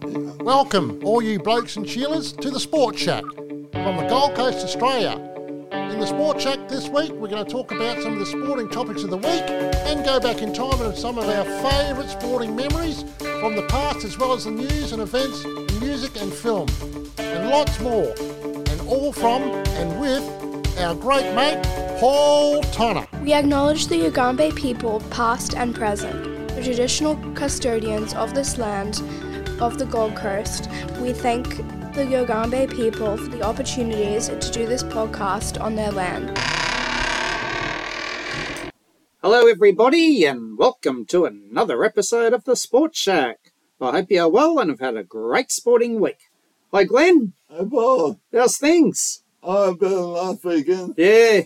Welcome, all you blokes and cheerleaders, to the Sport Shack from the Gold Coast, Australia. In the Sport Shack this week, we're going to talk about some of the sporting topics of the week and go back in time and some of our favourite sporting memories from the past, as well as the news and events, music and film, and lots more. And all from and with our great mate, Paul Tonner. We acknowledge the Yugambeh people, past and present, the traditional custodians of this land of the Gold Coast. We thank the Yugambeh people for the opportunities to do this podcast on their land. Hello, everybody, and welcome to another episode of the Sports Shack. I hope you're well and have had a great sporting week. Hi, Glenn. Hey, Paul. How's things? I've been last weekend. Yeah.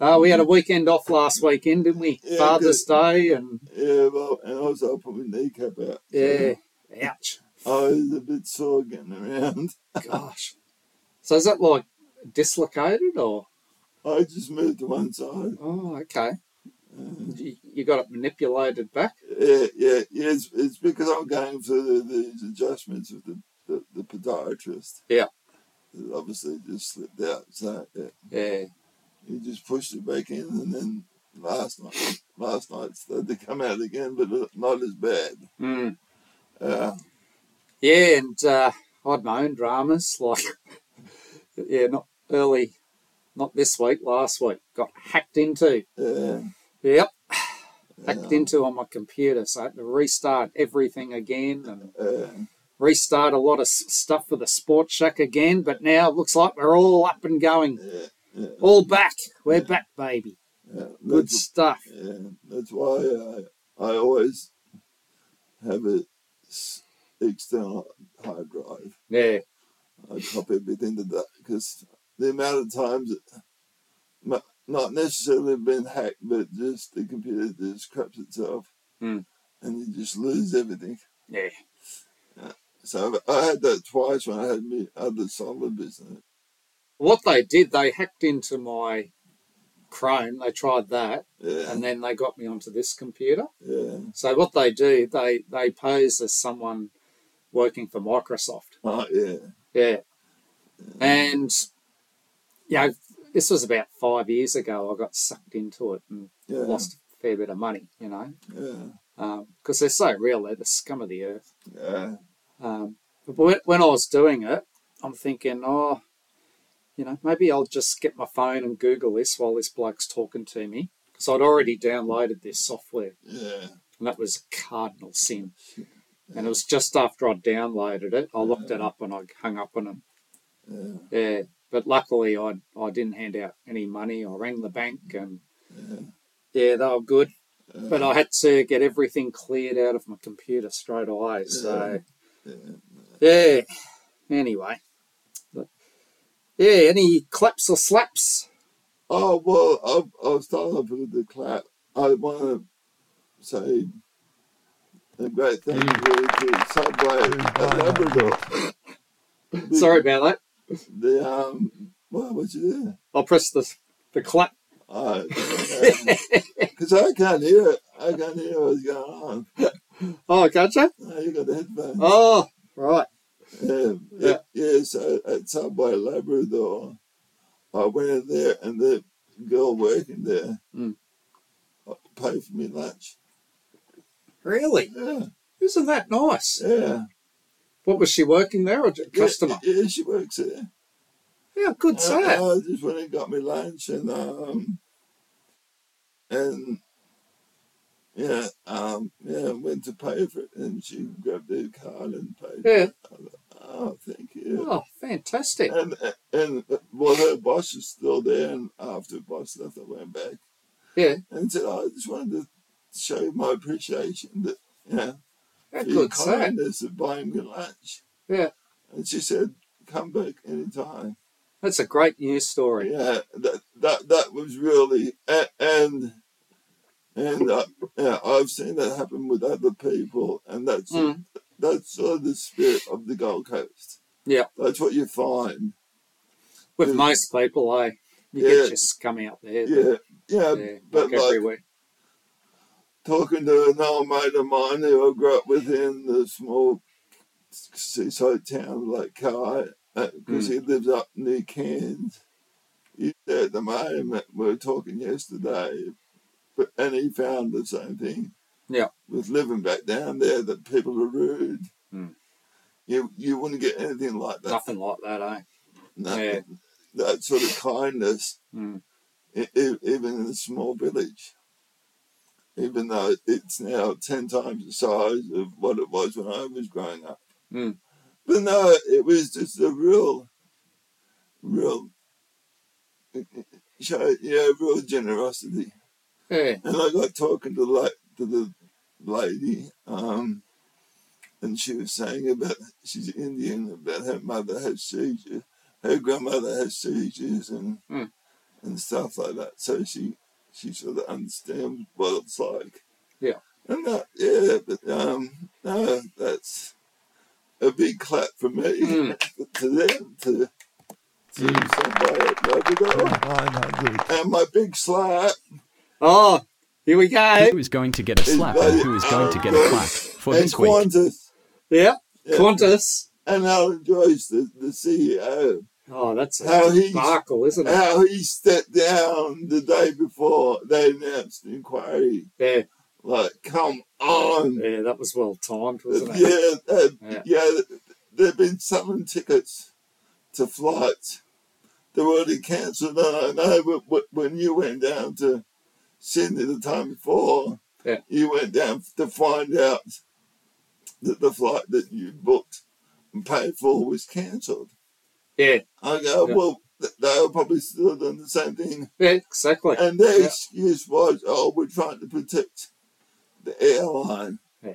Uh, we had a weekend off last weekend, didn't we? Yeah, Father's Day and Yeah, well, and also I put my kneecap out. yeah. Ouch. I was a bit sore getting around. Gosh. So is that like dislocated or? I just moved to one side. Oh, okay. You, you got it manipulated back. Yeah, yeah, yeah. It's, it's because I'm going for the, these adjustments with the, the, the podiatrist. Yeah. It obviously just slipped out. So yeah, Yeah. he just pushed it back in, and then last night, last night started to come out again, but not as bad. Mm. Uh, Yeah, and uh, I had my own dramas. Like, yeah, not early, not this week, last week. Got hacked into. yeah, Yep. Hacked into on my computer, so I had to restart everything again and uh, restart a lot of stuff for the Sports Shack again. But now it looks like we're all up and going, all back. We're back, baby. Good stuff. Yeah, that's why I, I always have a s- external hard drive. Yeah, I copy everything to that because the amount of times, it, not necessarily been hacked, but just the computer just craps itself, Hmm. and you just lose everything. yeah. So I had that twice when I had my other solar business. What they did, they hacked into my Chrome. They tried that, Yeah, and then they got me onto this computer. yeah. So what they do, they they pose as someone working for Microsoft. Oh, yeah. Yeah. And you know, this was about five years ago. I got sucked into it and Yeah. lost a fair bit of money, you know, Yeah. because they're so real. They're the scum of the earth. Yeah. Um, but when, when I was doing it, I'm thinking, oh, you know, maybe I'll just get my phone and Google this while this bloke's talking to me. Because I'd already downloaded this software. Yeah. and that was a cardinal sin. And it was just after I downloaded it, I looked it up and I hung up on him. Yeah. Yeah, but luckily I I didn't hand out any money. I rang the bank and Yeah. yeah, they were good. But I had to get everything cleared out of my computer straight away. So Yeah. yeah. Anyway, yeah. Any claps or slaps? Oh well, I'll, I'll start off with the clap. I want to say a great thank you to Subway at Labrador. Sorry about that. The um, what was you there? I'll press the the clap. Because I can't hear it. I can't hear what's going on. Oh, gotcha. Oh, you got the headphones. Oh, right. Yeah, yeah, yeah. So at Subway Labrador, I went in there and the girl working there Mm. paid for me lunch. Really? Yeah, Isn't that nice? yeah. What was she working there or just customer? Yeah, yeah, she works there. Yeah, good I, say. I just went and got me lunch and um and yeah um yeah went to pay for it and she grabbed her card and paid. Yeah. Oh, thank you. Oh, fantastic. And and well, her boss is still there, and after the boss left, I went back Yeah, and said, "I just wanted to show you my appreciation that you know yeah for your kindness of buying me lunch." Yeah, And she said, "Come back anytime." that's a great news story. Yeah, that that that was really and and uh, yeah, I've seen that happen with other people, and that's Mm. That's sort of the spirit of the Gold Coast. Yeah. that's what you find. With most people, I you Yeah. get your scum out there. Yeah, yeah, yeah but like everywhere. talking to an old mate of mine who I grew up with in the small seaside town like Kai, uh, because hmm. he lives up near Cairns. He's there at the moment. We were talking yesterday, but and he found the same thing. Yeah. With living back down there, that people are rude. Hmm. You you wouldn't get anything like that. Nothing like that, eh? No, Yeah. That sort of kindness, Mm. e- e- even in a small village. Even though it's now ten times the size of what it was when I was growing up. Mm. But no, it was just a real, real, show, yeah, real generosity. Yeah. And I got talking to the, to the lady, um, and she was saying about, she's Indian, about her mother has seizures, her grandmother has seizures and, Hmm. and stuff like that. So she, she sort of understands what it's like. Yeah. And that, yeah, but, um, no, that's a big clap for me Mm. to them, to, to somebody at Labrador. 900. And my big slap Oh, here we go. Who is going to get a slap and who is going to get a clap for and this week? Qantas. Yeah. Yeah. Qantas. And Alan Joyce, the, the CEO, Oh, that's a How he's- sparkle, isn't it? how he stepped down the day before they announced the inquiry. Yeah. Like, come on. Yeah, that was well timed, wasn't it? Yeah, uh, Yeah. yeah. there have been selling tickets to flights. They were already cancelled. I know wh- wh- when you went down to Sydney the time before, Yeah. you went down to find out that the flight that you booked and paid for was cancelled. Yeah. I go, Yeah. well, they were probably still doing the same thing. Yeah, exactly. And their Yeah. excuse was, oh, we're trying to protect the airline. Yeah.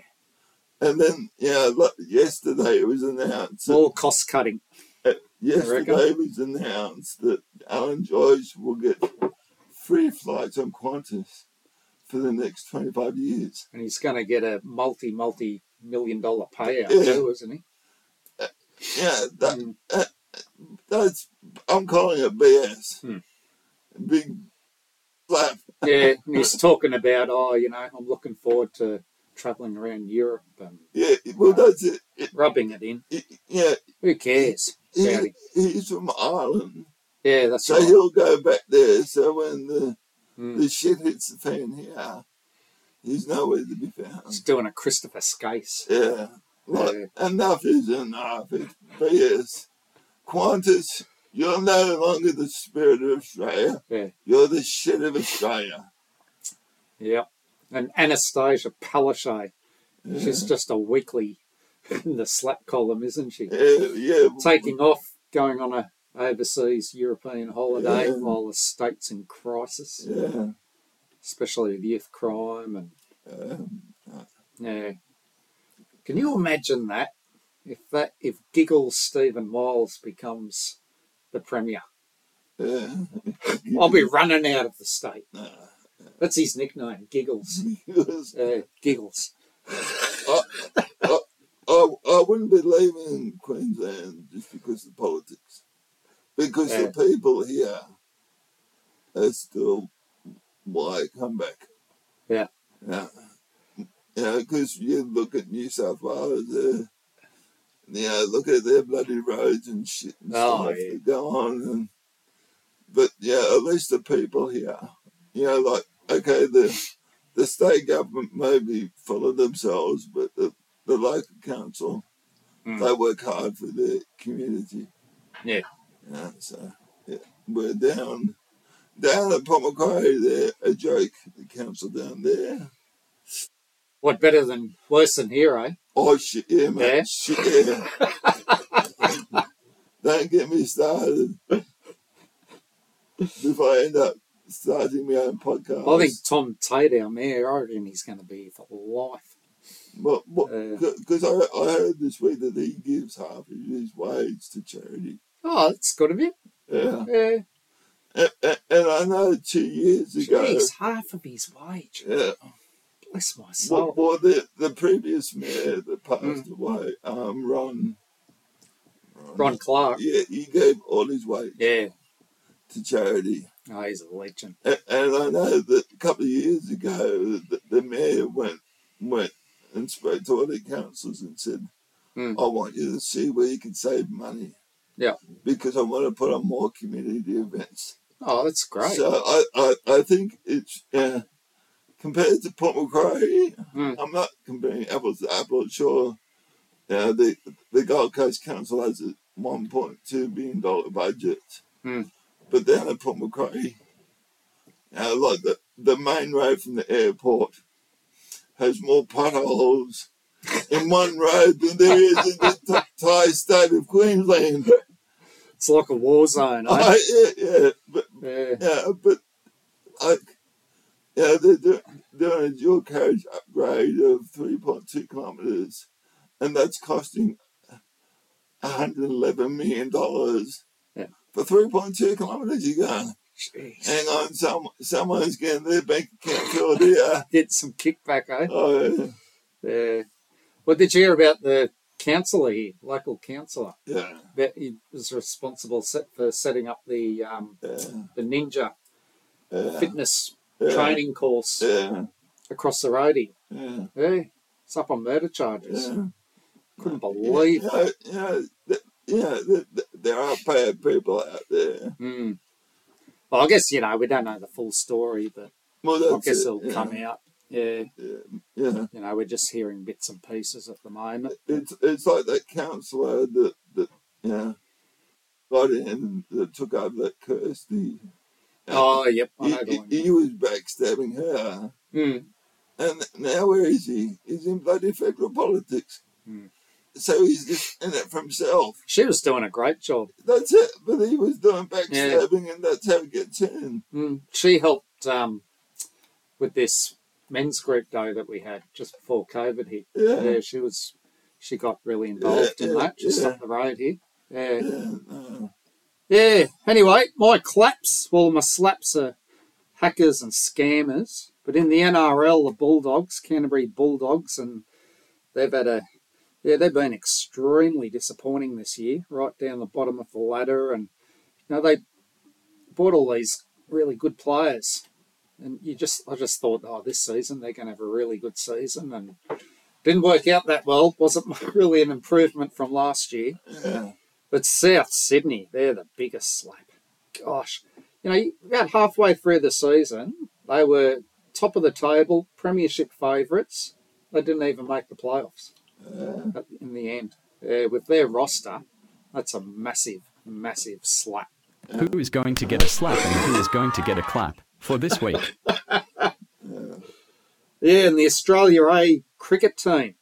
And then, yeah, look, yesterday it was announced. All cost cutting. uh, yesterday it was announced that Alan Joyce will get free flights on Qantas for the next 25 years. And he's going to get a multi, multi million dollar payout Yeah. too, isn't he? Yeah, that, Mm. uh, that's, I'm calling it BS. Hmm. Big slap. Yeah. and he's talking about, oh, you know, I'm looking forward to travelling around Europe and Yeah, well, that's it. it, rubbing it in. it yeah, Who cares? he, he's from Ireland. Yeah, that's So right. he'll go back there. So when the, Mm. the shit hits the fan here, he's nowhere to be found. He's doing a Christopher Skase. Yeah. Like, enough is enough. It's BS. Qantas, you're no longer the spirit of Australia. Yeah. You're the shit of Australia. Yep. And Annastacia Palaszczuk. She's just a weekly in the slap column, isn't she? Yeah, yeah. Taking off, going on a overseas European holiday Yeah. while the state's in crisis, Yeah. especially with youth crime and Um, yeah. Can you imagine that? If that if Giggles Steven Miles becomes the premier, yeah. I'll be running out of the state. That's his nickname, Giggles. Uh, Giggles. I, I wouldn't be leaving Queensland just because of politics. Because Yeah. the people here are still why come back. Yeah. Yeah. Yeah, because you look at New South Wales, uh, you know, look at their bloody roads and shit and Oh, stuff yeah. that go on. And, but yeah, at least the people here, you know, like, okay, the the state government may be full of themselves, but the, the local council, Mm. they work hard for their community. Yeah. Yeah, so yeah, we're down down at Port Macquarie there, a joke, the council down there. What better than worse than here, eh? Oh shit, yeah, mate. Yeah? Shit, yeah. Don't get me started. Before I end up starting my own podcast. I think Tom Tate, our mayor, I reckon he's going to be for life. But Uh, because I, I heard this week that he gives half of his wage to charity. Oh, that's good of him. Yeah, Yeah. and, and, and I know two years ago. Jeez, half of his wage. Yeah, Bless my well, soul. well, the the previous mayor that passed Mm. away, um, Ron. Ron Clarke. Yeah, he gave all his wage Yeah. to charity. Oh, he's a legend. And, and I know that a couple of years ago, the, the mayor went went and spoke to all the councils and said, Mm. I want you to see where you can save money. Yeah. Because I want to put on more community events. Oh, that's great. So I, I, I think it's uh, compared to Port Macquarie, Mm. I'm not comparing apples to apples. Sure, uh, the the Gold Coast Council has a 1.2 billion dollar budget, Mm. but down at Port Macquarie, uh, like the the main road from the airport has more potholes in one road than there is in the t- entire state of Queensland. It's like a war zone. Eh? I, yeah, yeah, but yeah. yeah, but like, yeah, they're do- doing a dual carriage upgrade of 3.2 kilometres, and that's costing 111 million dollars Yeah. for 3.2 kilometres. You go, Jeez. hang on, some someone's getting their bank account filled here. Get some kickback, eh? Oh, yeah, Yeah. What did you hear about the councillor here, local councillor? yeah, That he was responsible set for setting up the um, yeah, the Ninja yeah, fitness training course across the road here. yeah, Yeah, it's up on murder charges. Couldn't believe. Yeah, yeah, th- yeah, th- th- there are bad people out there. Mm. Well, I guess you know we don't know the full story, but Well, I guess it, it'll yeah, come out. Yeah, Yeah, yeah. you know we're just hearing bits and pieces at the moment. It's it's like that counsellor that that yeah got in that took over that Kirsty. Oh, yep, I He, he, he was backstabbing her, Mm. and now where is he? He's in bloody federal politics. Hmm. So he's just in it for himself. She was doing a great job. That's it. But he was doing backstabbing, and that's how it gets in. Mm. She helped um, with this men's group day that we had just before COVID hit. Yeah. Yeah, she was. She got really involved in Yeah, that, just up the road here. Yeah. No. Uh, yeah. Anyway, my claps, well, my slaps are hackers and scammers. But in the NRL, the Bulldogs, Canterbury Bulldogs, and they've had a, yeah, they've been extremely disappointing this year, right down the bottom of the ladder. And, you know, they bought all these really good players. And you just, I just thought, oh, this season they're going to have a really good season. And didn't work out that well. Wasn't really an improvement from last year. yeah. But South Sydney, they're the biggest slap. Gosh, you know, about halfway through the season, they were top of the table, premiership favourites. They didn't even make the playoffs at- in the end. Uh, with their roster, that's a massive, massive slap. Who is going to get a slap and who is going to get a clap for this week? Yeah, and the Australia A cricket team,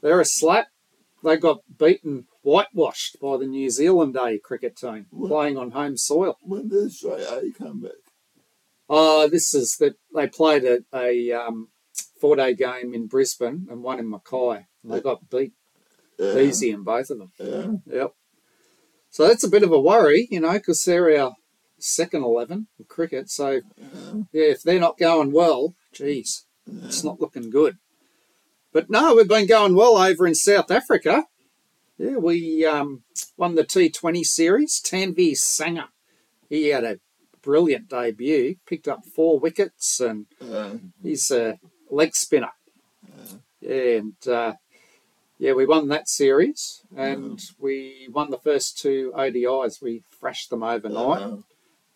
they're a slap. They got beaten, whitewashed by the New Zealand A cricket team playing on home soil. When does Australia A come back? Uh, this is that they played a, a um, four day game in Brisbane and one in Mackay. And they got beat Yeah. easy in both of them. Yeah. Yep. So that's a bit of a worry, you know, because they're our second 11 in cricket. So, yeah, if they're not going well, geez, it's not looking good. But no, we've been going well over in South Africa. Yeah, we um, won the T20 series. Tanveer Sangha, he had a brilliant debut, picked up four wickets, and Uh, he's a leg spinner. Yeah, and uh, yeah, we won that series, and we won the first two ODIs. We thrashed them overnight.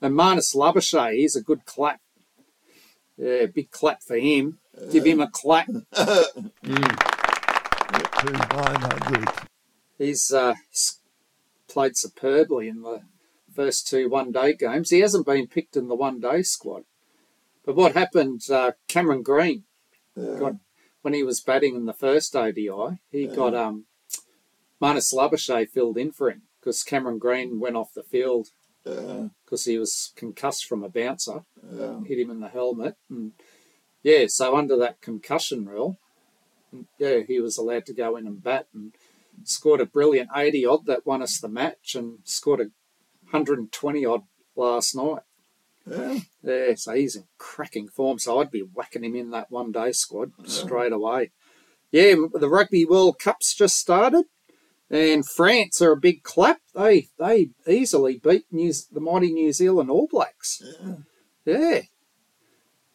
And Marnus Labuschagne, he's a good clap. Yeah, big clap for him. Give him a clap. to 900. He's, uh, played superbly in the first two one day games. He hasn't been picked in the one day squad. But what happened, uh, Cameron Green Yeah. got, when he was batting in the first ODI, he got um, Marnus Labuschagne filled in for him because Cameron Green went off the field Uh, yeah. because he was concussed from a bouncer, uh, Yeah. hit him in the helmet. And yeah, so under that concussion rule, mm, yeah, he was allowed to go in and bat and scored a brilliant 80 odd that won us the match and scored a 120 odd last night. Yeah. Yeah, so he's in cracking form. So I'd be whacking him in that one day squad straight away. Yeah, the Rugby World Cup's just started, and France are a big clap. They they easily beat New, the mighty New Zealand All Blacks. Yeah. Yeah,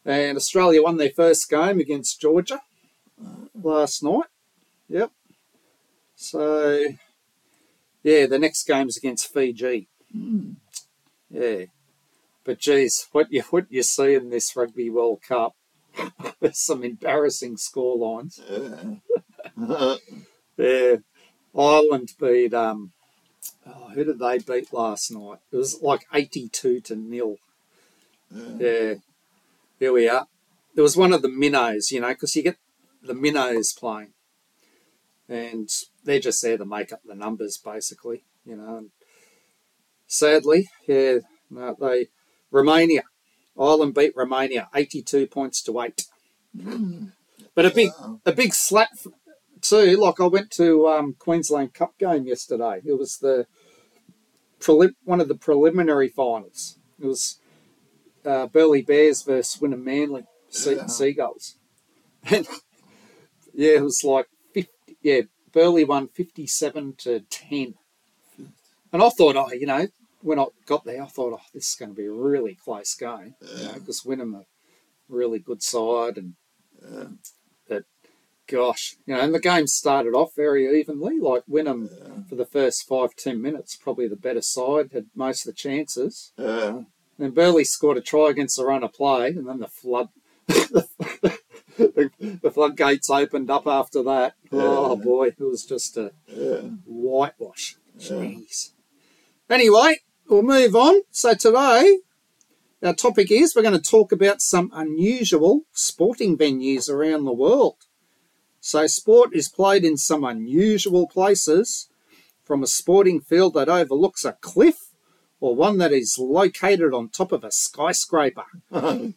and Australia won their first game against Georgia last night. Yep. So, yeah, the next game's against Fiji. Hmm. Yeah, but geez, what you what you see in this Rugby World Cup? There's some embarrassing score lines. Yeah. Yeah, Ireland beat um, oh, who did they beat last night? It was like eighty-two to nil. Yeah, here we are. There was one of the minnows, you know, because you get the minnows playing, and they're just there to make up the numbers, basically, you know. And sadly, yeah, no, they Romania, Ireland beat Romania eighty-two points to eight. But a big, Wow. a big slap too. Like I went to um, Queensland Cup game yesterday. It was the prelim- one of the preliminary finals. It was uh, Burleigh Bears versus Wynnum Manly Yeah. Seagulls, and yeah, it was like fifty. Yeah, Burleigh won fifty-seven to ten, and I thought, oh, you know, when I got there, I thought, oh, this is going to be a really close game, you know, because Wynnum are a really good side and Yeah. Gosh, you know, and the game started off very evenly. Like Wynnum for the first five ten minutes, probably the better side, had most of the chances. Yeah. Then Burleigh scored a try against the run of play, and then the flood, the, the floodgates opened up after that. Oh boy, it was just a Yeah. whitewash. Jeez. Anyway, we'll move on. So today, our topic is we're going to talk about some unusual sporting venues around the world. So, sport is played in some unusual places, from a sporting field that overlooks a cliff or one that is located on top of a skyscraper.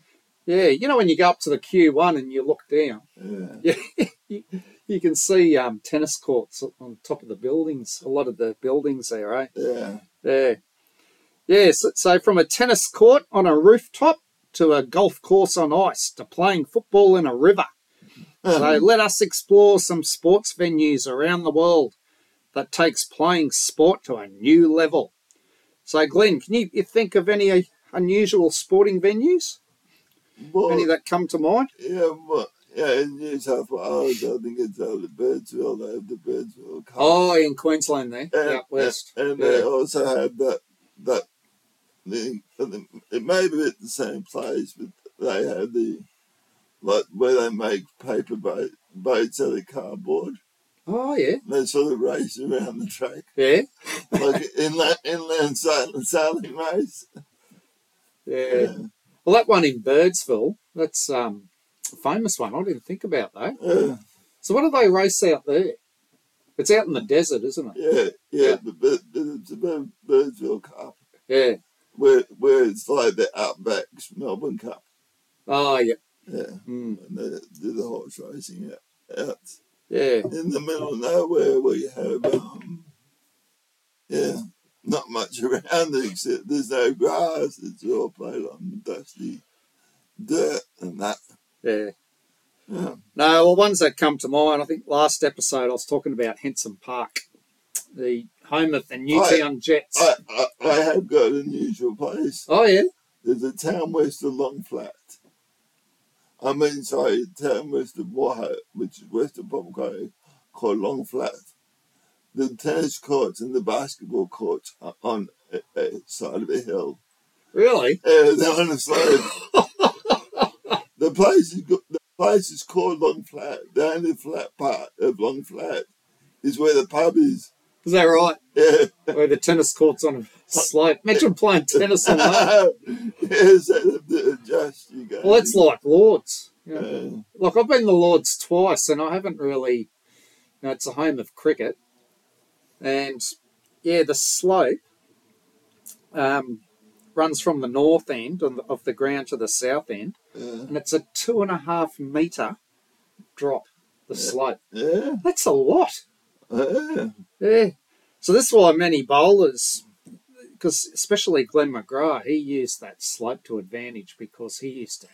Yeah, you know when you go up to the Q1 and you look down, Yeah. yeah, you, you can see um, tennis courts on top of the buildings. A lot of the buildings there, eh? Yeah. Yeah, yeah. So, so from a tennis court on a rooftop to a golf course on ice to playing football in a river. So mm-hmm. let us explore some sports venues around the world that takes playing sport to a new level. So, Glenn, can you, you think of any uh, unusual sporting venues? Well, Any that come to mind? yeah, well, yeah, in New South Wales, I think it's uh, out of Birdsville. They have the Birdsville Cup. Oh, in Queensland there, and, out west. and Yeah. they also have that that the, it may be at the same place, but they have the like where they make paper boat, boats out of cardboard. Oh, yeah, They sort of race around the track, yeah, like inland inland sailing, sailing race. yeah. Well, that one in Birdsville, that's um, a famous one. I didn't think about that. Yeah, So, what do they race out there? It's out in the desert, isn't it? yeah, yeah. Yeah. But, but, but it's a Birdsville Cup Yeah. where where it's like the Outbacks Melbourne Cup. Oh, yeah. Yeah, Mm. and they do the horse racing out, Yeah. in the middle of nowhere where you have, um, yeah, not much around except there's no grass. It's all played on dusty dirt and that. Yeah. Yeah, No, well, ones that come to mind, I think last episode I was talking about Henson Park, the home of the Newtown Jets. I, I, I have got an unusual place. oh, yeah. There's a town west of Longflat. I mean, sorry, a town west of Wauchope, which is west of Popco, called Long Flat. The tennis courts and the basketball courts are on a, a side of a hill. Really? Yeah, they're on a slope. the place is go- the place is called Long Flat. The only flat part of Long Flat is where the pub is. Is that right? Yeah. Where the tennis court's on a slope. Imagine playing tennis on that. yeah, so they have to adjust. You go. Well, it's like Lords. You know, Yeah. Like, I've been to Lords twice and I haven't really. You know, it's a home of cricket. And, yeah, the slope um, runs from the north end of the, of the ground to the south end. Yeah. and it's a two and a half meter drop the slope. Yeah. That's a lot. Yeah. Yeah. So this is why many bowlers, because especially Glenn McGrath, he used that slope to advantage because he used to.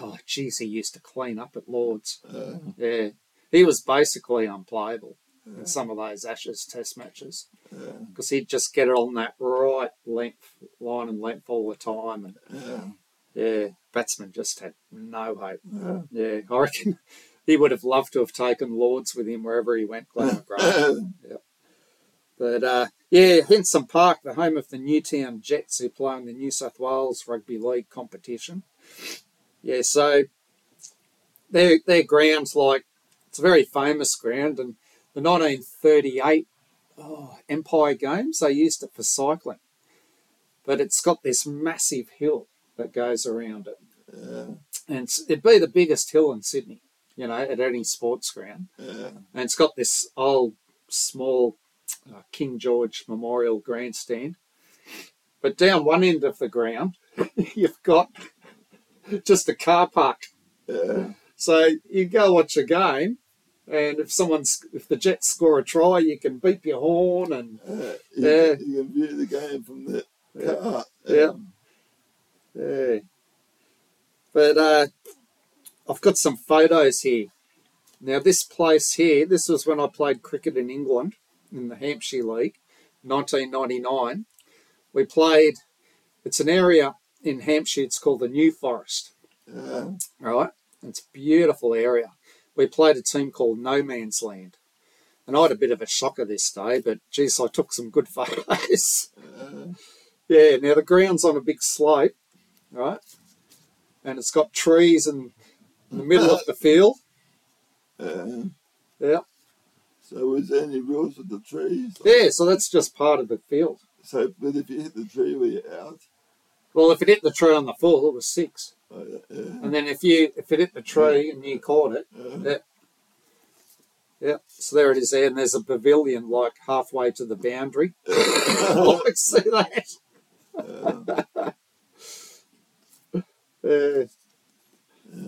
Oh, geez, he used to clean up at Lords. Yeah. Yeah, he was basically unplayable in some of those Ashes Test matches because he'd just get it on that right length, line and length all the time, and Yeah. yeah, batsmen just had no hope. Yeah, I reckon. He would have loved to have taken Lords with him wherever he went, Glenn McGrath. But uh, yeah, Henson Park, the home of the Newtown Jets, who play in the New South Wales Rugby League competition. Yeah, so their their grounds like it's a very famous ground, and the 1938 oh, Empire Games they used it for cycling, but it's got this massive hill that goes around it, Yeah, and it'd be the biggest hill in Sydney, you know, at any sports ground yeah, and it's got this old small uh, King George Memorial grandstand. But down one end of the ground, you've got just a car park. yeah. So you go watch a game, and if someone's if the Jets score a try, you can beep your horn and Uh, you, Yeah. you can view the game from the car. Yeah. yeah. But uh, I've got some photos here. Now this place here, this was when I played cricket in England in the Hampshire League, 1999. We played. It's an area in Hampshire. It's called the New Forest. Yeah. Right, it's a beautiful area. We played a team called No Man's Land, and I had a bit of a shocker this day. But geez, I took some good photos. Uh, Yeah, now the ground's on a big slope, right? And it's got trees in, in the middle of the field. uh, Yeah. so was there any rules with the trees? Yeah, so that's just part of the field. So, but if you hit the tree where you're out, Well, if it hit the tree on the full, it was six. uh, yeah, And then if you if it hit the tree and you caught it, yeah. Yeah, so there it is there, and there's a pavilion like halfway to the boundary. oh, I see that. uh, Yeah.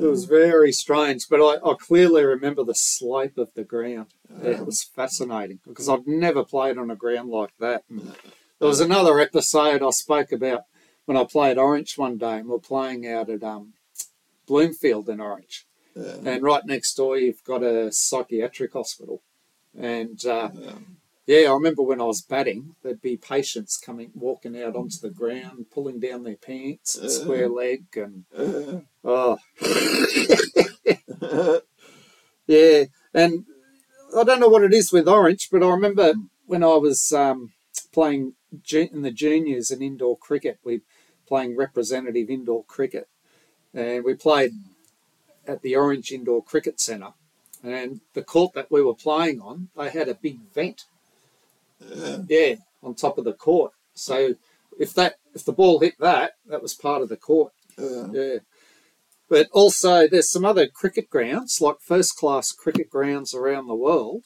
It was very strange, but I, I clearly remember the slope of the ground. It was fascinating because I've never played on a ground like that. And there was another episode I spoke about when I played Orange one day, and we're playing out at um, Bloomfield in Orange. yeah, And right next door, you've got a psychiatric hospital. And uh, yeah. Yeah, I remember when I was batting, there'd be patients coming, walking out onto the ground, pulling down their pants, Uh. square leg, and Uh, oh, yeah. And I don't know what it is with Orange, but I remember when I was um, playing in the juniors in indoor cricket, we playing representative indoor cricket, and we played at the Orange Indoor Cricket Centre. And the court that we were playing on, they had a big vent yeah, yeah, on top of the court. So if that if the ball hit that, that was part of the court. uh, Yeah. But also there's some other cricket grounds, like first class cricket grounds around the world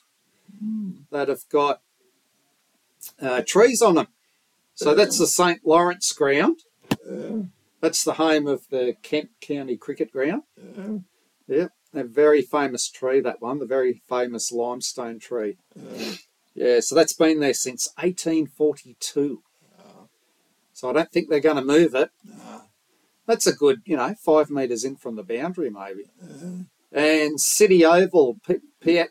that have got uh, trees on them. So that's the St. Lawrence ground. That's the home of the Kent County Cricket Ground. Yeah. A very famous tree, that one, the very famous limestone tree. Yeah, so that's been there since 1842. So I don't think they're going to move it. nah, That's a good, you know, five metres in from the boundary, maybe. uh, And City Oval, Piet,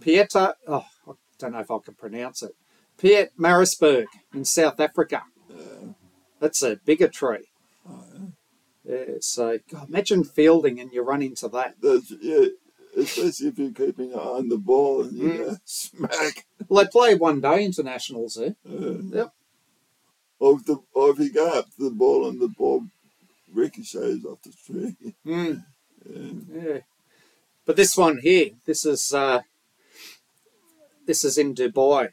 Pieta, oh, I don't know if I can pronounce it, Piet Marisburg in South Africa. uh, That's a bigger tree. uh, Yeah, so God, imagine fielding and you run into that. that's, especially if you're keeping an eye on the ball and you Mm. smack. Well, they play one day internationals there. Uh, Yep. Or if, the, or if you go up to the ball and the ball ricochets off the tree. Mm, Yeah. yeah. But this one here, this is uh, this is in Dubai.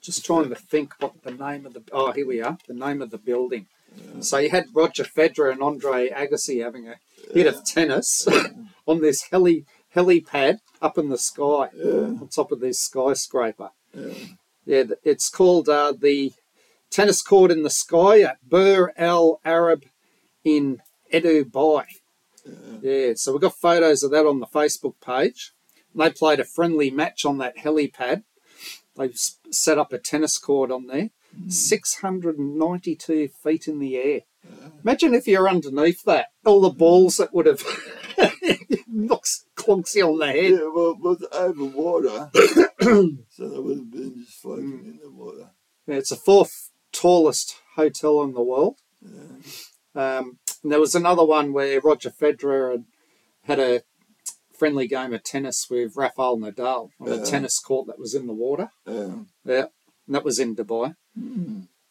Just trying to think what the name of the oh here we are the name of the building. So you had Roger Federer and Andre Agassi having a hit of tennis on this heli helipad up in the sky Yeah. on top of this skyscraper. Yeah. Yeah, it's called uh, the tennis court in the sky at Burj Al Arab in Dubai. Yeah, so we've got photos of that on the Facebook page. They played a friendly match on that helipad. They've set up a tennis court on there, 692 feet in the air. Imagine if you're underneath that, all the balls that would have knocks clonks you on the head. Yeah, well, it was over water, so they would have been just floating in the water. Yeah, it's the fourth tallest hotel in the world. Um, and there was another one where Roger Federer had, had a friendly game of tennis with Rafael Nadal on a tennis court that was in the water. Yeah. Yeah, and that was in Dubai.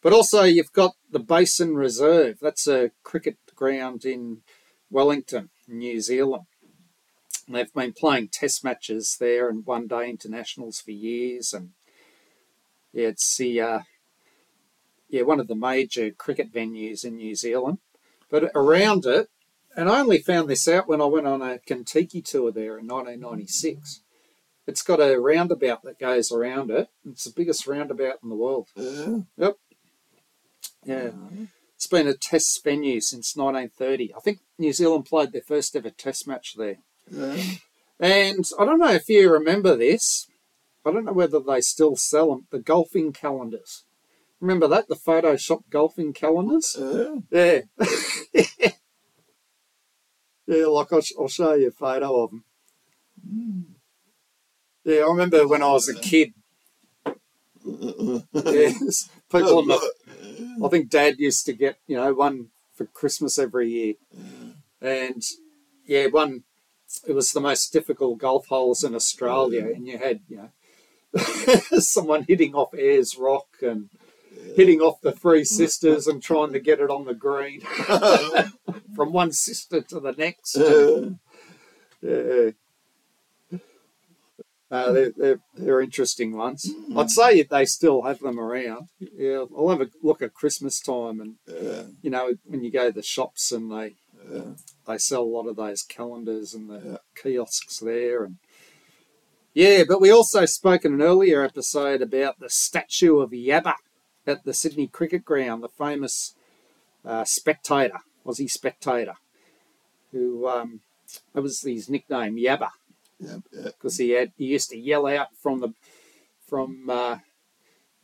But also, you've got the Basin Reserve. That's a cricket ground in Wellington, New Zealand. And they've been playing test matches there and one day internationals for years. And yeah, it's the uh, yeah one of the major cricket venues in New Zealand. But around it, and I only found this out when I went on a Kentucky tour there in 1996. It's got a roundabout that goes around it. It's the biggest roundabout in the world. Yeah. Yeah. It's been a test venue since 1930. I think New Zealand played their first ever test match there. Yeah. And I don't know if you remember this. I don't know whether they still sell them. The golfing calendars. Remember that? The Photoshop golfing calendars? Yeah. Yeah. yeah, like I'll, I'll show you a photo of them. Yeah, I remember when I was a kid. Yes, people on the oh, I think Dad used to get you know one for Christmas every year, and yeah, one. It was the most difficult golf holes in Australia, and you had you know someone hitting off Ayers Rock and hitting off the Three Sisters and trying to get it on the green from one sister to the next. Yeah. Uh, they're, they're, they're interesting ones. I'd say they still have them around. Yeah, I'll have a look at Christmas time, and Yeah. you know when you go to the shops and they Yeah. they sell a lot of those calendars and the kiosks there, and yeah. But we also spoke in an earlier episode about the statue of Yabba at the Sydney Cricket Ground, the famous uh, spectator, Aussie spectator, who um, that was his nickname, Yabba Yeah. Yeah. because he had he used to yell out from the from uh,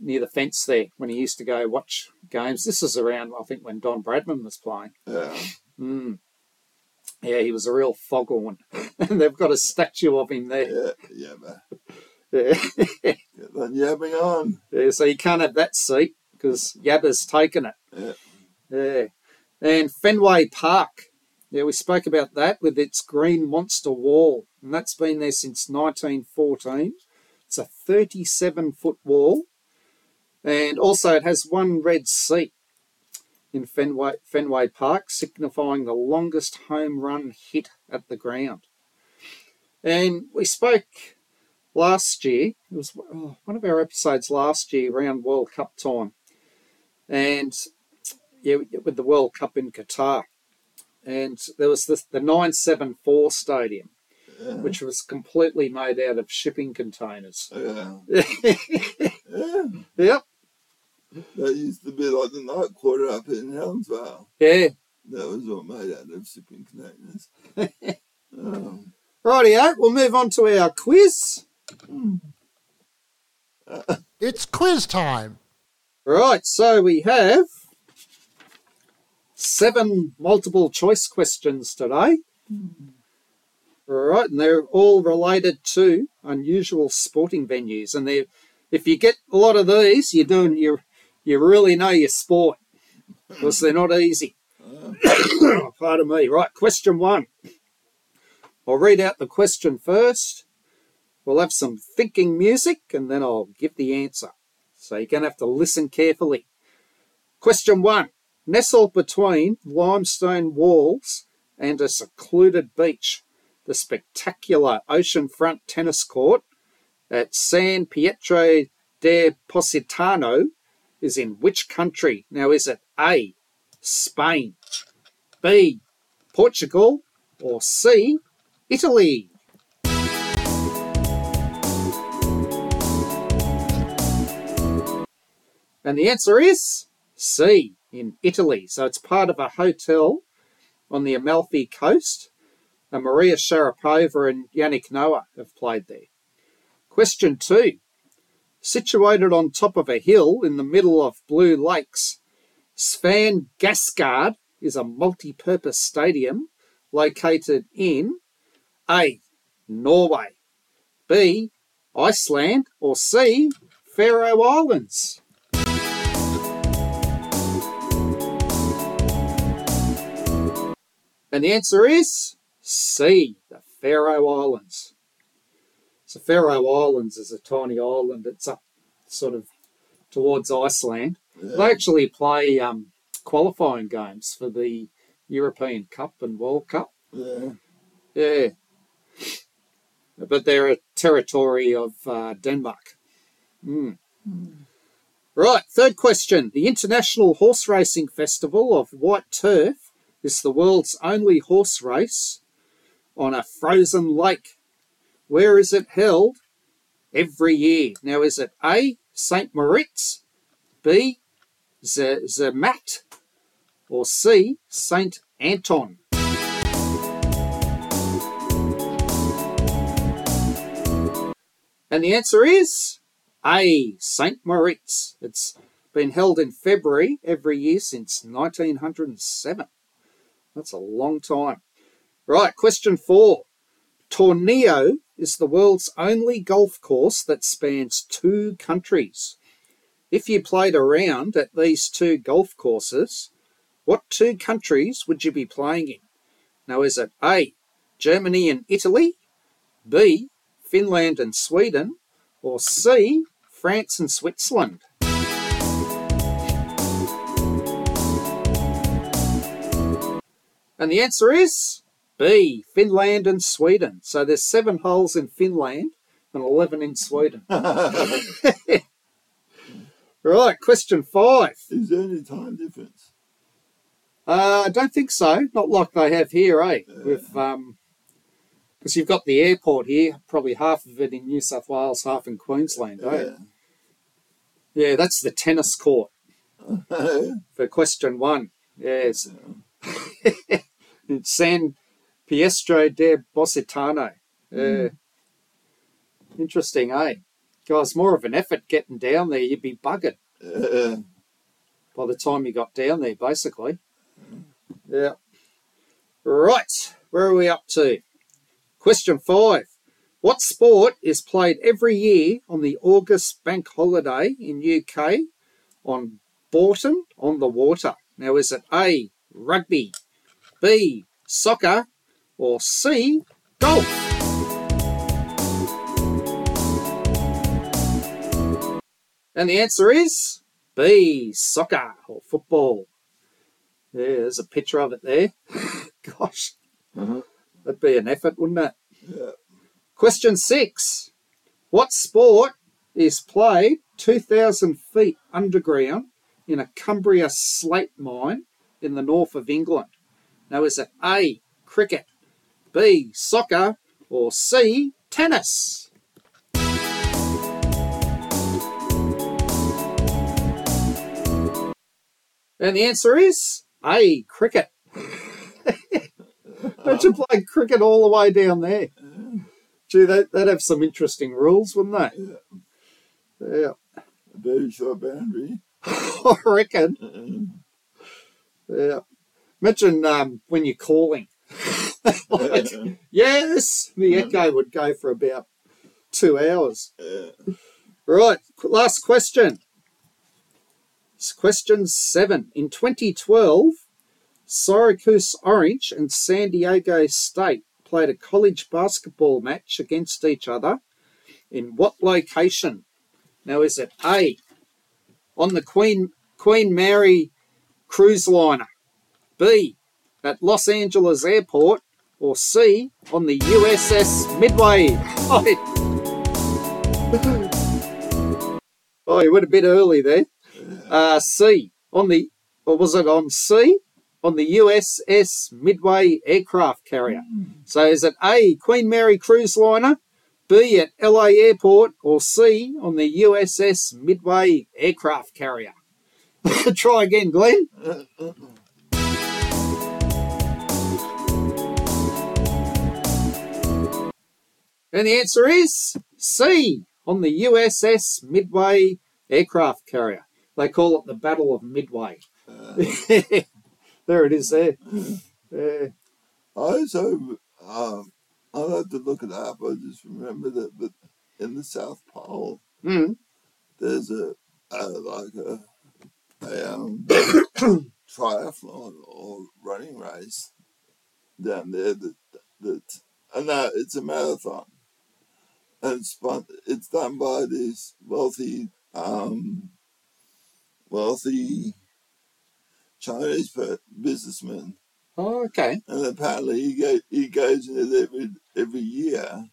near the fence there when he used to go watch games. This is around I think when Don Bradman was playing. Yeah. Mm. Yeah, he was a real foghorn, and they've got a statue of him there. Yeah. Yeah. man. Yeah. Get that yabbing on. Yeah, so you can't have that seat because Yabba's taken it. Yeah. Yeah. And Fenway Park. Yeah, we spoke about that with its green monster wall, and that's been there since 1914. It's a 37 foot wall, and also it has one red seat in Fenway, Fenway Park, signifying the longest home run hit at the ground. And we spoke last year, it was oh, one of our episodes last year around World Cup time, and yeah, with the World Cup in Qatar, and there was this, the 974 stadium, Yeah. which was completely made out of shipping containers. Yeah. yep, Yeah. That used to be like the night quarter up in Helensvale. yeah. That was all made out of shipping containers. um, Rightio, we'll move on to our quiz. It's quiz time. Right, so we have seven multiple choice questions today. Right, and they're all related to unusual sporting venues. And they if you get a lot of these, you're doing you you really know your sport. Because they're not easy. Pardon me. Right, question one. I'll read out the question first. We'll have some thinking music and then I'll give the answer. So you're going to have to listen carefully. Question one Nestled between limestone walls and a secluded beach, the spectacular oceanfront tennis court at San Pietro de Positano is in which country? Now, is it A, Spain, B, Portugal, or C, Italy? And the answer is C, in Italy. So it's part of a hotel on the Amalfi coast. And Maria Sharapova and Yannick Noah have played there. Question two. Situated on top of a hill in the middle of Blue Lakes, Svangaskard is a multi purpose stadium located in A. Norway, B. Iceland, or C. Faroe Islands. And the answer is C, the Faroe Islands. So Faroe Islands is a tiny island. It's up sort of towards Iceland. Yeah. They actually play um, qualifying games for the European Cup and World Cup. Yeah. Yeah. But they're a territory of uh, Denmark. Mm. Right, third question. The International Horse Racing Festival of White Turf is the world's only horse race on a frozen lake. Where is it held every year? Now, is it A, St. Moritz, B, Zermatt, or C, St. Anton? And the answer is A, St. Moritz. It's been held in February every year since 1907. That's a long time. Right, question four. Tornio is the world's only golf course that spans two countries. If you played around at these two golf courses, what two countries would you be playing in? Now, is it A, Germany and Italy, B, Finland and Sweden, or C, France and Switzerland? And the answer is B, Finland and Sweden. So there's seven holes in Finland and 11 in Sweden. right, question five. Is there any time difference? Uh, I don't think so. Not like they have here, eh? With um, because you've got the airport here, probably half of it in New South Wales, half in Queensland, eh? Yeah, that's the tennis court for question one. Yes, it's San Pietro de Positano. Yeah. Hmm. Interesting, eh? Guys, more of an effort getting down there. You'd be buggered Yeah. by the time you got down there, basically. Hmm. Yeah. Right. Where are we up to? Question five. What sport is played every year on the August bank holiday in UK on Bourton on the water? Now, is it A, rugby, B, soccer, or C, golf? And the answer is B, soccer or football. Yeah, there's a picture of it there. Gosh, Uh-huh. that'd be an effort, wouldn't it? Yeah. Question six. What sport is played 2,000 feet underground in a Cumbria slate mine in the north of England? Now, is it A, cricket, B, soccer, or C, tennis? And the answer is A, cricket. Imagine playing cricket all the way down there. Gee, that, that'd have some interesting rules, wouldn't they? Yeah. A very short boundary. I reckon. Yeah. Imagine um, when you're calling. Like, yes, the echo would go for about two hours. Yeah. Right, last question. It's question seven. In 2012, Syracuse Orange and San Diego State played a college basketball match against each other. In what location? Now, is it A, on the Queen, Queen Mary cruise liner, B, at Los Angeles Airport, or C, on the USS Midway? Oh, oh you went a bit early there. Uh, C, on the, or was it on C? On the USS Midway aircraft carrier. So is it A, Queen Mary cruise liner, B, at LA Airport, or C, on the USS Midway aircraft carrier? Try again, Glenn. Uh, uh, uh. And the answer is C, on the USS Midway aircraft carrier. They call it the Battle of Midway. there it is there. Yeah. I also, um, I'll have to look it up. I just remember that, but in the South Pole, Mm. there's a, a like a, a um, triathlon or running race down there that that uh, no, it's a marathon, and it's it's done by this wealthy, um, wealthy Chinese businessman, Oh, okay. and apparently he go, he goes in it every every year.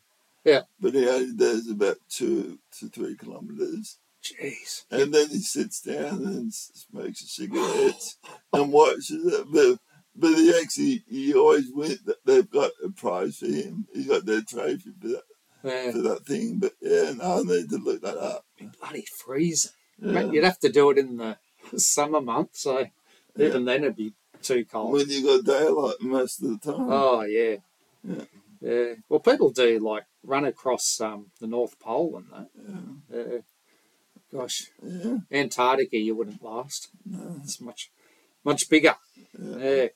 Yeah. But he only does about two to three kilometres. Jeez. And then he sits down and smokes a cigarette and watches it. But, but he actually, he always wins. They've got a prize for him. He's got their trophy for that, Yeah. for that thing. But yeah, no, I need to look that up. Bloody freezing. Yeah. Mate, You'd have to do it in the summer months, so even then it'd be too cold. When you got daylight most of the time. Oh yeah. Yeah. Yeah. Well, people do like run across um, the North Pole and that. Yeah. Yeah. Gosh, Yeah. Antarctica you wouldn't last. No. It's much, much bigger. Yeah. Yeah.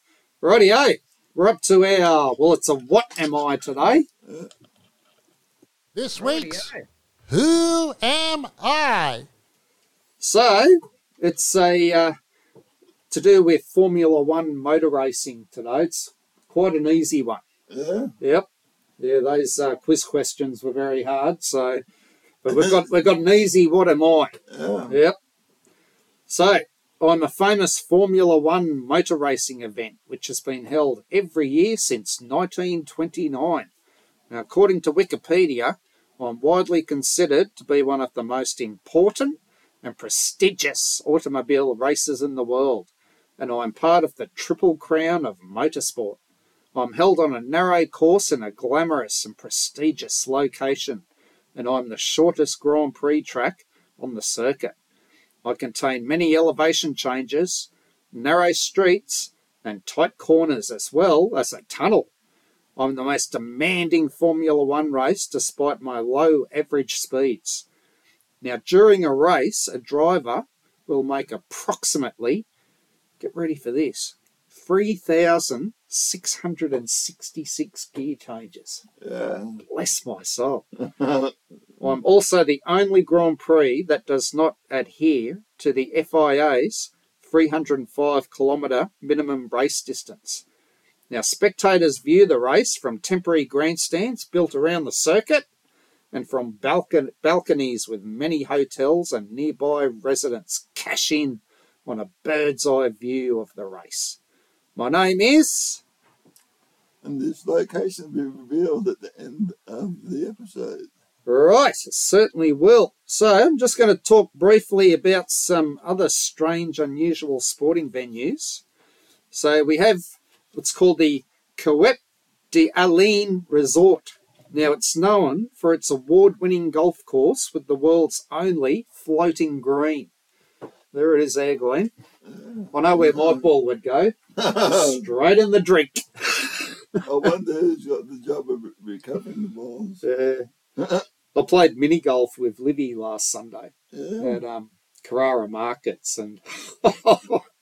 Rightio. We're up to our well. It's a what am I today? This week's Who Am I? So it's a uh, to do with Formula One motor racing today. It's quite an easy one. Yeah. Yep. Yeah, those uh, quiz questions were very hard. So, but we've got we've got an easy. What am I? Yeah. Yep. So I'm a famous Formula One motor racing event, which has been held every year since 1929. Now, according to Wikipedia, I'm widely considered to be one of the most important and prestigious automobile races in the world, and I'm part of the Triple Crown of motorsport. I'm held on a narrow course in a glamorous and prestigious location, and I'm the shortest Grand Prix track on the circuit. I contain many elevation changes, narrow streets, and tight corners, as well as a tunnel. I'm the most demanding Formula One race despite my low average speeds. Now, during a race, a driver will make approximately, get ready for this, 3,666 gear changes. Yeah. Bless my soul. I'm also the only Grand Prix that does not adhere to the FIA's 305 kilometre minimum race distance. Now, spectators view the race from temporary grandstands built around the circuit and from balcon- balconies with many hotels and nearby residents cash in on a bird's eye view of the race. My name is. and this location will be revealed at the end of the episode. Right, certainly will. So I'm just going to talk briefly about some other strange, unusual sporting venues. So we have what's called the Coep de Aline Resort. Now it's known for its award-winning golf course with the world's only floating green. There it is there, Glenn. I know where my ball would go. Straight in the drink. I wonder who's got the job of recovering the balls. Uh, I played mini golf with Livy last Sunday. Yeah. at um, Carrara Markets, and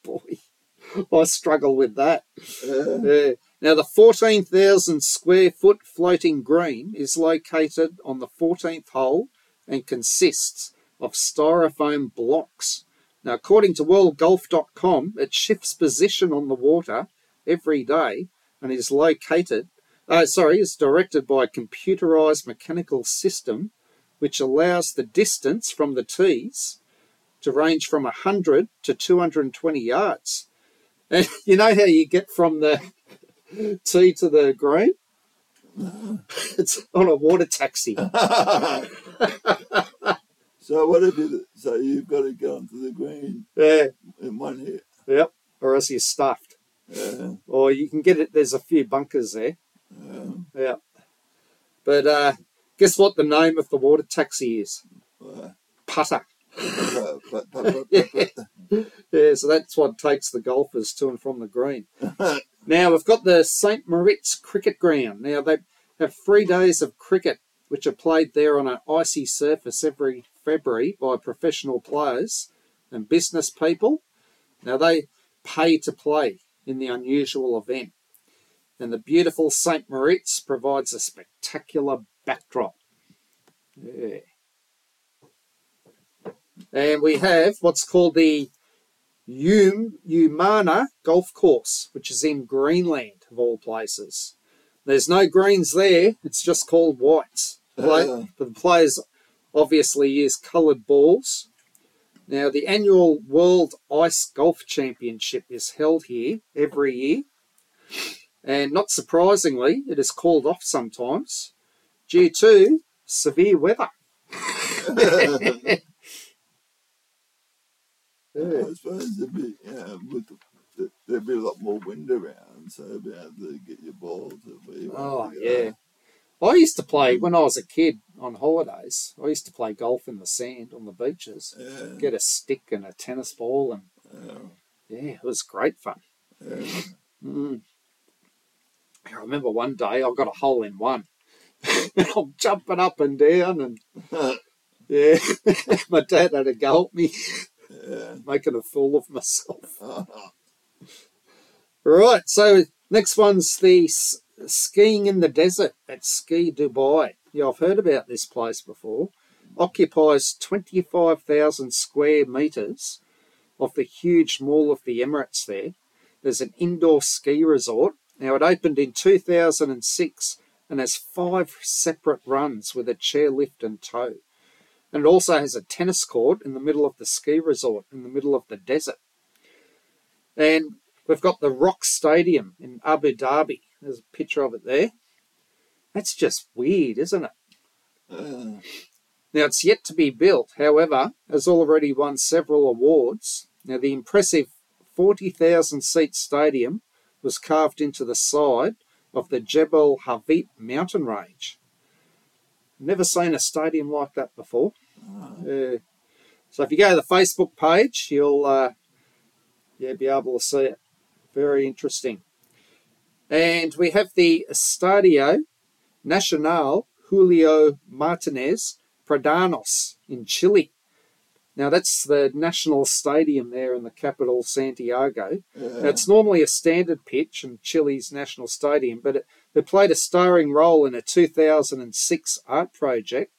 I struggle with that. Yeah. Yeah. Now, the 14,000 square foot floating green is located on the 14th hole and consists of styrofoam blocks. Now, according to WorldGolf.com, it shifts position on the water every day and is located, uh, sorry, is directed by a computerized mechanical system which allows the distance from the tees to range from 100 to 220 yards. You know how you get from the tee to the green? It's on a water taxi. so what if you so you've got to go onto the green Yeah, in one hit? yep. Or else you're stuffed. Yeah. Or you can get it, there's a few bunkers there. Yeah. Yeah. But uh, guess what the name of the water taxi is? Well, Putter. Yeah, so that's what takes the golfers to and from the green. now we've got the St Moritz Cricket Ground. Now they have three days of cricket, which are played there on an icy surface every February by professional players and business people. Now they pay to play in the unusual event, and the beautiful St Moritz provides a spectacular backdrop. Yeah. And we have what's called the Yum Umana Golf Course, which is in Greenland, of all places. There's no greens there. It's just called whites. Play, Uh. but the players obviously use coloured balls. Now, the annual World Ice Golf Championship is held here every year. And not surprisingly, it is called off sometimes due to severe weather. I suppose there'd be, yeah, with the, there'd be a lot more wind around, so you'd be able to get your ball to where you Oh, want to go. yeah. I used to play, when I was a kid on holidays, I used to play golf in the sand on the beaches. Yeah, Get a stick and a tennis ball, and yeah, yeah, it was great fun. yeah. Mm. I remember one day I got a hole in one. I'm jumping up and down, and yeah, my dad had to go at me, yeah. making a fool of myself. Right, so next one's the skiing in the desert at Ski Dubai. Yeah, I've heard about this place before. Occupies 25,000 square metres of the huge mall of the Emirates there. There's an indoor ski resort. Now, it opened in 2006 and has five separate runs with a chairlift and tow. And it also has a tennis court in the middle of the ski resort, in the middle of the desert. And We've got the Rock Stadium in Abu Dhabi. There's a picture of it there. That's just weird, isn't it? uh, Now, it's yet to be built, however, has already won several awards. Now, the impressive 40,000 seat stadium was carved into the side of the Jebel Hafeet mountain range. Never seen a stadium like that before. Uh, so, if you go to the Facebook page, you'll uh, yeah, be able to see it. Very interesting. And we have the Estadio Nacional Julio Martinez Pradanos in Chile. Now, that's the national stadium there in the capital, Santiago. Now, it's normally a standard pitch in Chile's national stadium, but it, it played a starring role in a 2006 art project.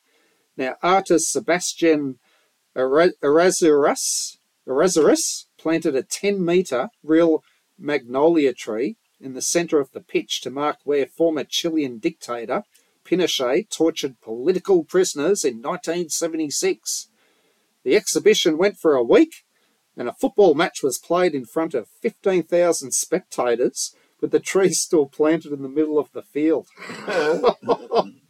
Now, artist Sebastian Errázuriz planted a 10 metre real magnolia tree in the centre of the pitch to mark where former Chilean dictator Pinochet tortured political prisoners in 1976. The exhibition went for a week, and a football match was played in front of 15,000 spectators, with the tree still planted in the middle of the field.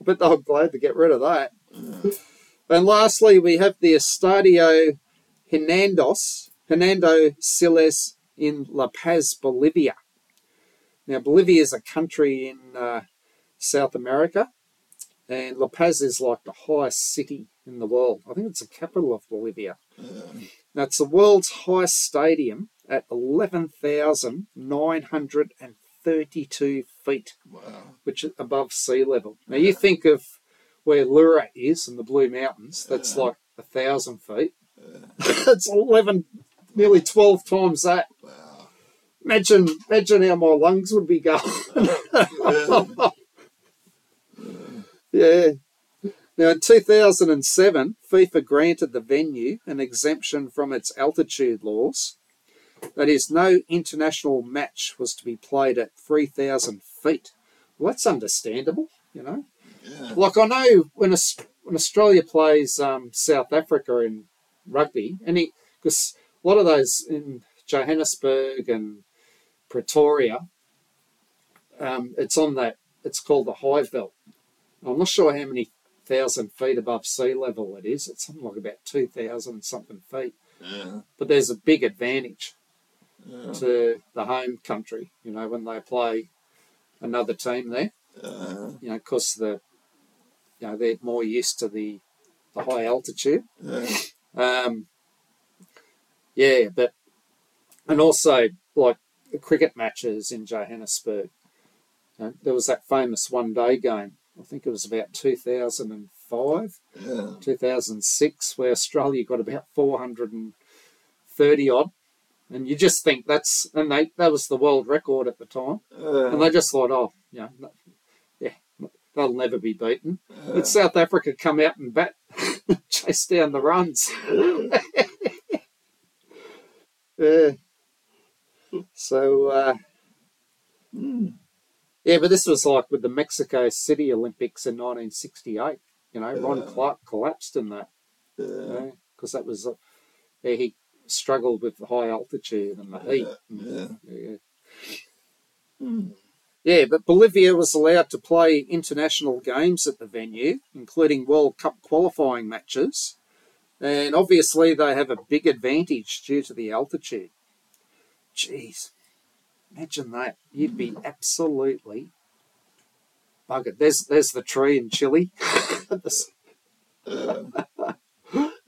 I bet they were glad to get rid of that. And lastly, we have the Estadio Hernandos, Hernando Siles in La Paz, Bolivia. Now, Bolivia is a country in uh, South America, and La Paz is like the highest city in the world. I think it's the capital of Bolivia. Now, it's the world's highest stadium at 11,932 feet, wow. which is above sea level. Now, you think of where Leura is in the Blue Mountains, that's like a thousand feet. it's 11, nearly 12 times that. Wow. Imagine, imagine how my lungs would be going. yeah. Now, in 2007, FIFA granted the venue an exemption from its altitude laws. That is, no international match was to be played at 3,000 feet. Well, that's understandable, you know. Yeah. Like I know when when Australia plays um, South Africa in rugby, and because a lot of those in Johannesburg and Pretoria, um, it's on that. It's called the Highveld. I'm not sure how many thousand feet above sea level it is. It's something like about two thousand something feet. Yeah. But there's a big advantage Yeah. to the home country. You know when they play another team there Uh, you know, because the, you know, they're more used to the, the high altitude. yeah. Um, yeah, but, and also like the cricket matches in Johannesburg. You know, there was that famous one day game. I think it was about 2005, Yeah. 2006, where Australia got about 430 odd. And you just think that's, and they, that was the world record at the time. And Uh, they just thought, oh, you know, no- yeah, they'll never be beaten. But South Africa come out and bat, chase down the runs. yeah. So, uh, Yeah, but this was like with the Mexico City Olympics in 1968. You know, Ron Yeah. Clarke collapsed in that Yeah. because that was uh, yeah, he struggled with the high altitude and the heat. Yeah. Yeah. Hmm. Yeah, but Bolivia was allowed to play international games at the venue, including World Cup qualifying matches. And obviously, they have a big advantage due to the altitude. Jeez, imagine that. You'd be absolutely buggered. There's, there's the tree in Chile.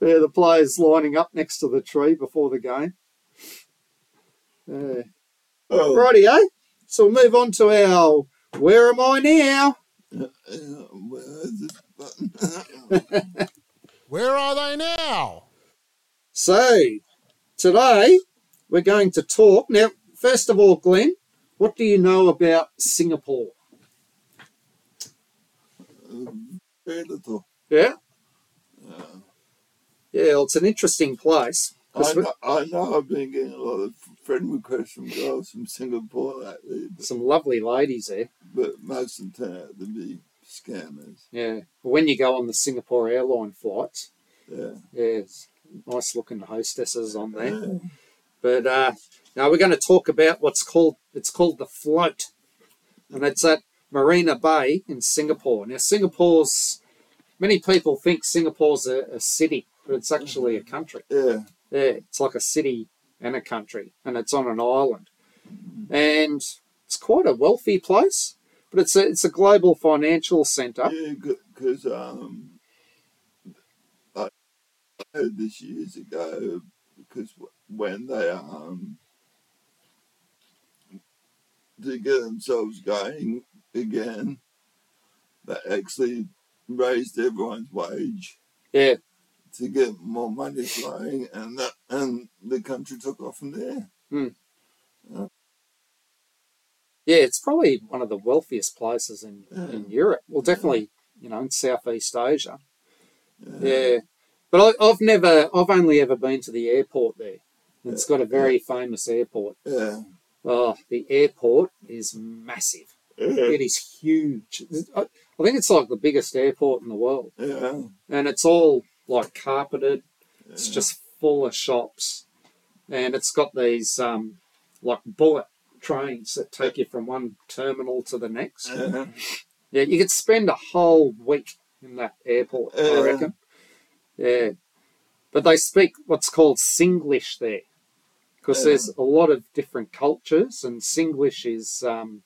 Yeah. the players lining up next to the tree before the game. Uh, Oh, righty, eh? So we'll move on to our Where Am I Now? yeah, where is this button? Where are they now? So, today we're going to talk. Now, first of all, Glenn, what do you know about Singapore? Very little. Yeah? Yeah. Yeah, well, it's an interesting place. I know, I know I've been getting a lot of friend requests from girls from Singapore lately, Some lovely ladies there. but most of them turn out to be scammers. Yeah. When you go on the Singapore airline flights, Yeah. yeah, nice looking hostesses on there. Yeah. But uh, now we're going to talk about what's called it's called the float, and it's at Marina Bay in Singapore. Now Singapore's many people think Singapore's a, a city, but it's actually a country. Yeah. Yeah, it's like a city and a country, and it's on an island, and it's quite a wealthy place. But it's a it's a global financial centre. Yeah, because um, I heard this years ago because when they um to get themselves going again, they actually raised everyone's wage Yeah, to get more money flowing, and that and the country took off from there. Hmm. yeah, it's probably one of the wealthiest places in, Yeah. in Europe. Well, definitely, you know, in Southeast Asia. Yeah, but I, I've never, I've only ever been to the airport there. It's got a very famous airport. Yeah. Oh, the airport is massive. Yeah. It is huge. I, I think it's like the biggest airport in the world, Yeah. and it's all like carpeted. It's just full of shops, and it's got these um, like bullet trains that take you from one terminal to the next. Yeah. Yeah, you could spend a whole week in that airport, I reckon. Yeah. But they speak what's called Singlish there. Because Yeah. there's a lot of different cultures, and Singlish is um,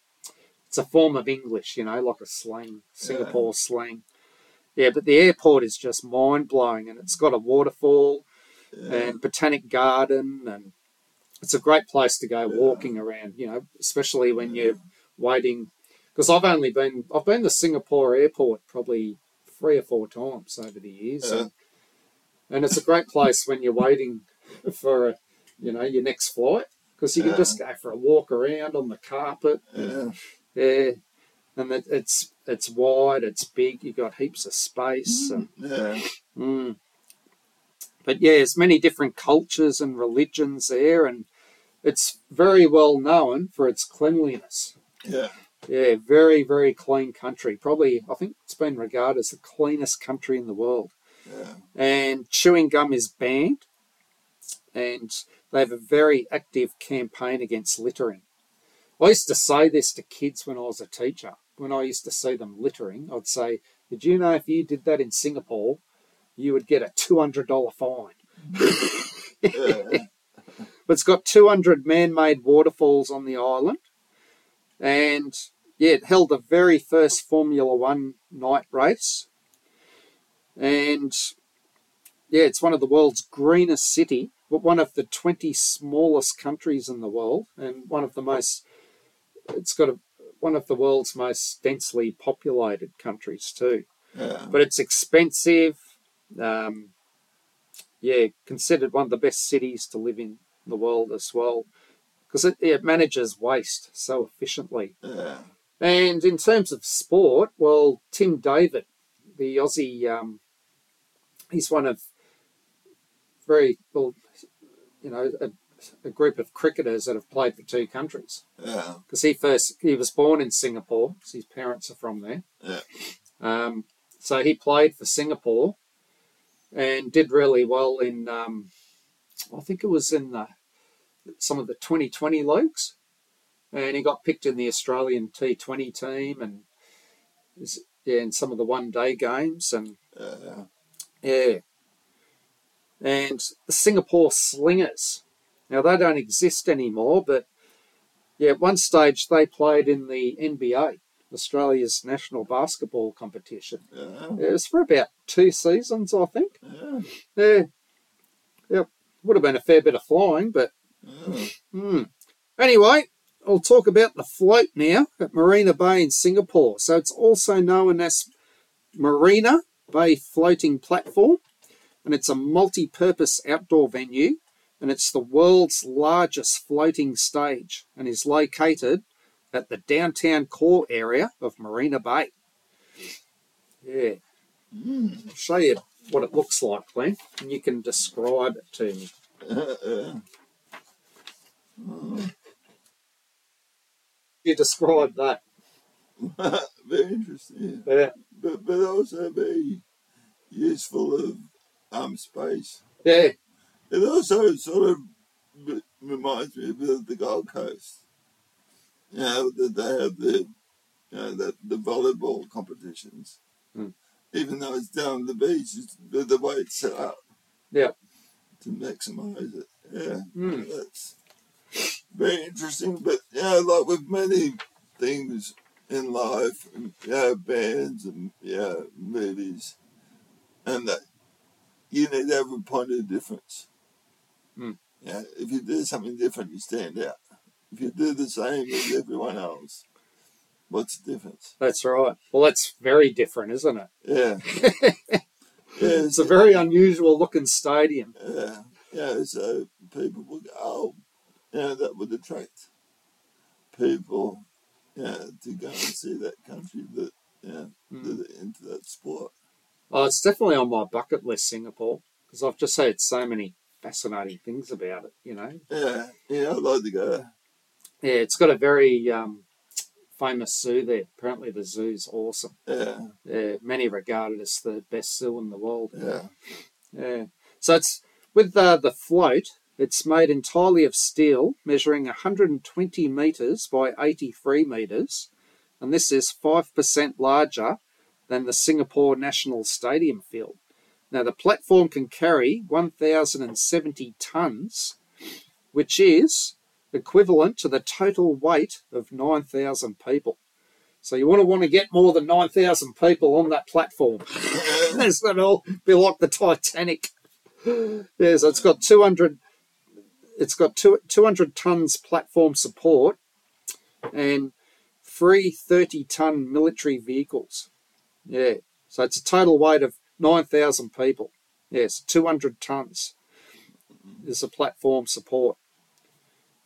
it's a form of English, you know, like a slang, Singapore slang. Yeah, but the airport is just mind blowing, and it's got a waterfall Yeah. and botanic garden, and it's a great place to go walking around. You know, especially when you're waiting. Because I've only been I've been to Singapore airport probably three or four times over the years, Yeah. and, and it's a great place when you're waiting for a, you know your next flight because you can Yeah. just go for a walk around on the carpet. Yeah. Yeah, and it, it's it's wide, it's big. You've got heaps of space. And, Yeah. Mm. But yeah, there's many different cultures and religions there, and it's very well known for its cleanliness. Yeah. Yeah, very, very clean country. Probably, I think it's been regarded as the cleanest country in the world. Yeah. And chewing gum is banned, and they have a very active campaign against littering. I used to say this to kids when I was a teacher. When I used to see them littering, I'd say, Did you know if you did that in Singapore, you would get a $200 fine? Yeah. But it's got 200 man made waterfalls on the island. And yeah, it held the very first Formula One night race. And yeah, it's one of the world's greenest city, but one of the 20 smallest countries in the world, and one of the most, it's got a, one of the world's most densely populated countries too Yeah. but it's expensive. Um, yeah, considered one of the best cities to live in the world as well, because it, it manages waste so efficiently. Yeah. And in terms of sport, well, Tim David, the Aussie, um, he's one of very well, you know, a a group of cricketers that have played for two countries. Yeah. Because he first he was born in Singapore, 'cause his parents are from there. Yeah. Um, so he played for Singapore and did really well in. Um, I think it was in the, some of the 2020 leagues, and he got picked in the Australian T20 team and is- yeah, in some of the one day games and Yeah. yeah. And the Singapore Slingers. Now, they don't exist anymore, but yeah, at one stage they played in the NBA, Australia's national basketball competition. Yeah. It was for about two seasons, I think. Yeah. Yeah. Yep. Would have been a fair bit of flying, but Yeah. Hmm. Anyway, I'll talk about the float now at Marina Bay in Singapore. So it's also known as Marina Bay Floating Platform, and it's a multi purpose outdoor venue, and it's the world's largest floating stage and is located at the downtown core area of Marina Bay. Yeah. I'll show you what it looks like, Glenn, and you can describe it to me. Yeah. You describe that. Very interesting. Yeah. But but also very useful of um space. Yeah. It also sort of reminds me of the Gold Coast. You know, that they have the you know the, the volleyball competitions. Hmm. Even though it's down the beach, it's the, the way it's set up Yeah. to maximise it. Yeah. Hmm. That's very interesting. But yeah, like with many things in life, yeah, bands and yeah, movies, and that you need to have a point of difference. Hmm. Yeah, if you do something different, you stand out. If you do the same as everyone else, what's the difference? That's right. Well, that's very different, isn't it? Yeah. yeah, It's a very unusual looking stadium. Yeah, yeah. So people would go, oh, yeah, that would attract people, yeah, to go and see that country that, yeah, Mm. that into that sport. Oh, it's definitely on my bucket list, Singapore, because I've just heard so many fascinating things about it. You know, Yeah, yeah, I'd like to go. yeah, it's got a very um, famous zoo there. Apparently, the zoo's awesome. Yeah, Yeah, many regard it as the best zoo in the world. yeah, Yeah. So it's with uh, the float. It's made entirely of steel, measuring 120 meters by 83 meters, and this is five percent larger than the Singapore National Stadium field. Now the platform can carry 1,070 tons, which is equivalent to the total weight of 9,000 people. So you want to want to get more than 9,000 people on that platform. It's going to be like the Titanic. Yeah, so it's got 200. It's got two, 200 tons platform support and three 30 ton military vehicles. Yeah, so it's a total weight of 9,000 people. Yes, 200 tons is the platform support.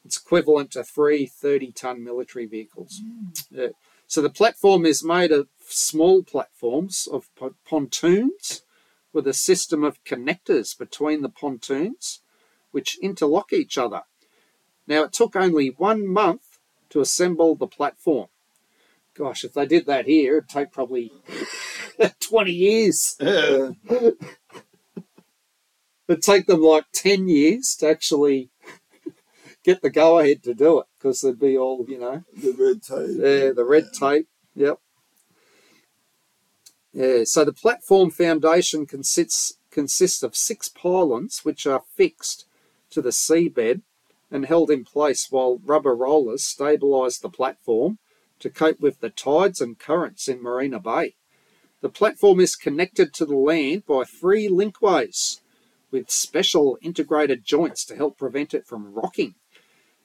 It's equivalent to three 30 ton military vehicles. Mm. Yeah. So the platform is made of small platforms of pontoons with a system of connectors between the pontoons which interlock each other. Now, it took only one month to assemble the platform. Gosh, if they did that here, it'd take probably 20 years. It'd take them like 10 years to actually get the go ahead to do it because there'd be all, you know, the red tape. Yeah, the red tape. Yep. Yeah, so the platform foundation consists consists of six pylons which are fixed to the seabed and held in place while rubber rollers stabilise the platform to cope with the tides and currents in Marina Bay. The platform is connected to the land by three linkways with special integrated joints to help prevent it from rocking.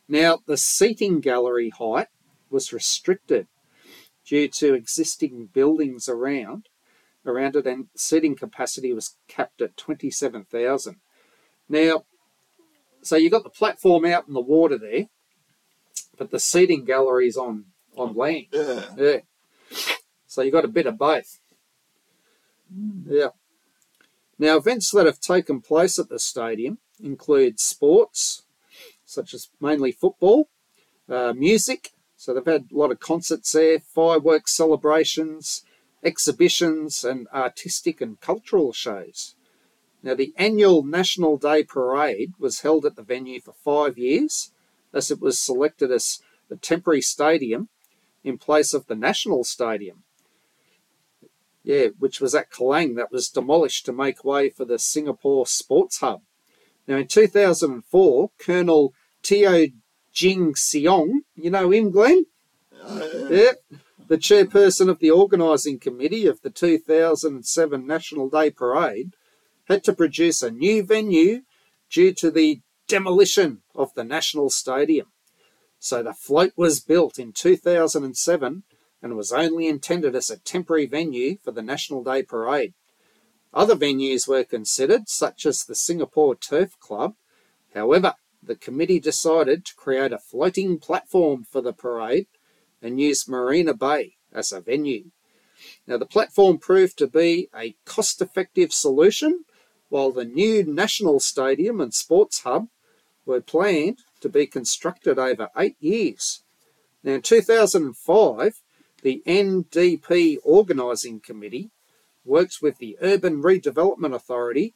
Now, the seating gallery height was restricted due to existing buildings around around it and seating capacity was capped at 27,000. Now, so you've got the platform out in the water there, but the seating gallery's on on land. Yeah, Yeah. So you've got a bit of both. Yeah. Now, events that have taken place at the stadium include sports, such as mainly football, uh, music. So they've had a lot of concerts there, fireworks celebrations, exhibitions, and artistic and cultural shows. Now, the annual National Day Parade was held at the venue for five years, as it was selected as a temporary stadium in place of the National Stadium. Yeah, which was at Kallang, that was demolished to make way for the Singapore Sports Hub. Now, in 2004, Colonel Teo Jing Seong, you know him, Glenn? Yeah, the chairperson of the organising committee of the 2007 National Day Parade, had to produce a new venue due to the demolition of the National Stadium. So the float was built in 2007 and was only intended as a temporary venue for the National Day Parade. Other venues were considered, such as the Singapore Turf Club. However, the committee decided to create a floating platform for the parade and use Marina Bay as a venue. Now, the platform proved to be a cost effective solution, while the new National Stadium and Sports Hub were planned to be constructed over eight years. Now, in 2005, the NDP Organising Committee works with the Urban Redevelopment Authority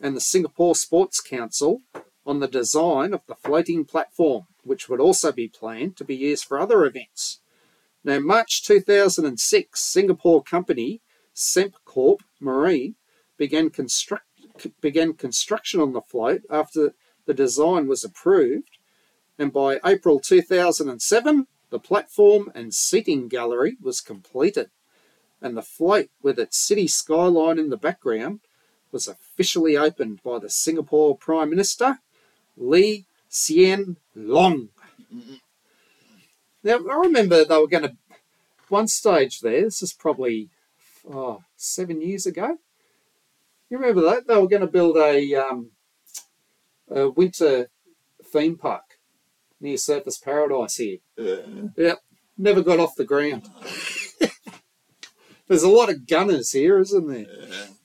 and the Singapore Sports Council on the design of the floating platform, which would also be planned to be used for other events. Now, March 2006, Singapore company Sembcorp Marine began, construct, began construction on the float after the design was approved, and by April 2007, the platform and seating gallery was completed, and the float with its city skyline in the background was officially opened by the Singapore Prime Minister Lee Hsien Loong. Now, I remember they were going to, one stage there, this is probably oh, seven years ago. You remember that? They were going to build a, um, a winter theme park near Surfers Paradise here. Yeah. Yep, never got off the ground. There's a lot of gunners here, isn't there?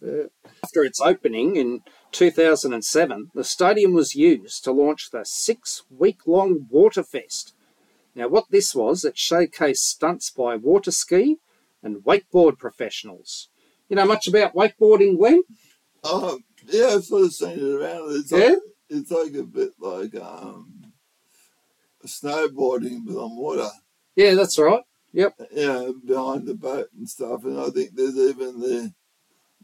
Yeah. After its opening in 2007, the stadium was used to launch the six week long Waterfest. Now, what this was, it showcased stunts by water ski and wakeboard professionals. You know much about wakeboarding, Glenn? Oh, yeah, I've sort of seen it around. It's Yeah? like, it's like a bit like um, snowboarding, but on water. Yeah, that's right. Yep. Yeah, behind the boat and stuff. And I think there's even the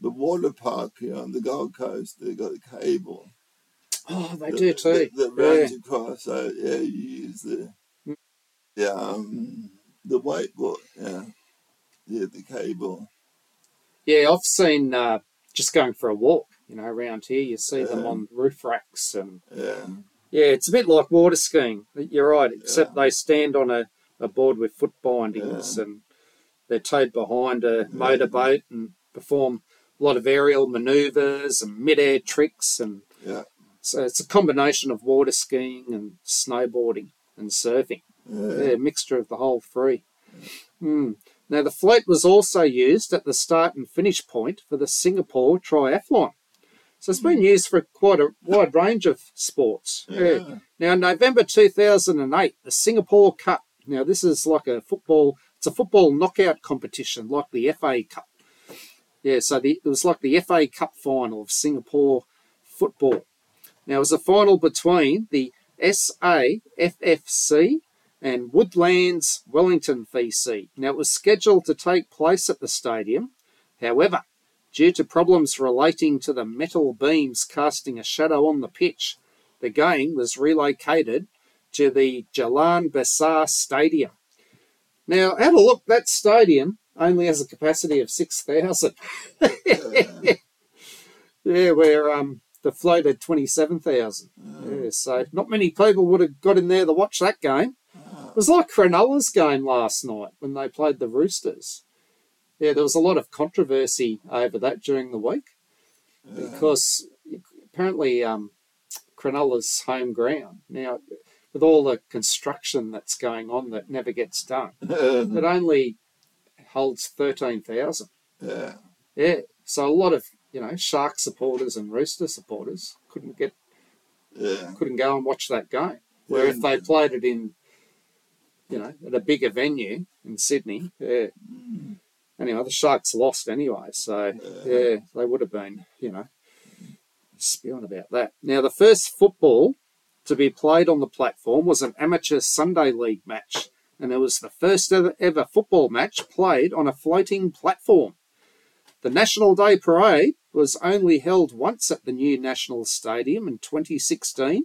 the water park here on the Gold Coast. They've got a cable. Oh, they that- do too. That, that Yeah. runs across. So, yeah, you use the, yeah, um, the wakeboard. Yeah. Yeah, the cable. Yeah, I've seen uh, just going for a walk, you know, around here, you see them on roof racks and Yeah. Yeah, it's a bit like water skiing. You're right, except they stand on a, a board with foot bindings and they're towed behind a motorboat and perform a lot of aerial maneuvers and mid-air tricks and Yeah. so it's a combination of water skiing and snowboarding and surfing. Yeah. Yeah, a mixture of the whole three. Hmm. Now the float was also used at the start and finish point for the Singapore Triathlon. So it's been used for quite a wide range of sports. Yeah. Now, November 2008, the Singapore Cup. Now, this is like a football. It's a football knockout competition, like the FA Cup. Yeah, so the, it was like the FA Cup final of Singapore football. Now, it was a final between the SAFFC and Woodlands Wellington FC. Now, it was scheduled to take place at the stadium. However, due to problems relating to the metal beams casting a shadow on the pitch, the game was relocated to the Jalan Besar Stadium. Now, have a look, that stadium only has a capacity of 6,000. yeah, where um, the float had 27,000. Yeah, so not many people would have got in there to watch that game. It was like Cronulla's game last night when they played the Roosters. Yeah, there was a lot of controversy over that during the week because apparently um, Cronulla's home ground now, with all the construction that's going on that never gets done, it only holds thirteen thousand. yeah. Yeah, so a lot of you know Shark supporters and Rooster supporters couldn't get Yeah. couldn't go and watch that game. Where Yeah. if they played it in, you know, at a bigger venue in Sydney, yeah. Anyway, the Sharks lost anyway, so yeah, they would have been, you know, spewing about that. Now, the first football to be played on the platform was an amateur Sunday league match, and it was the first ever, ever football match played on a floating platform. The National Day Parade was only held once at the new National Stadium in 2016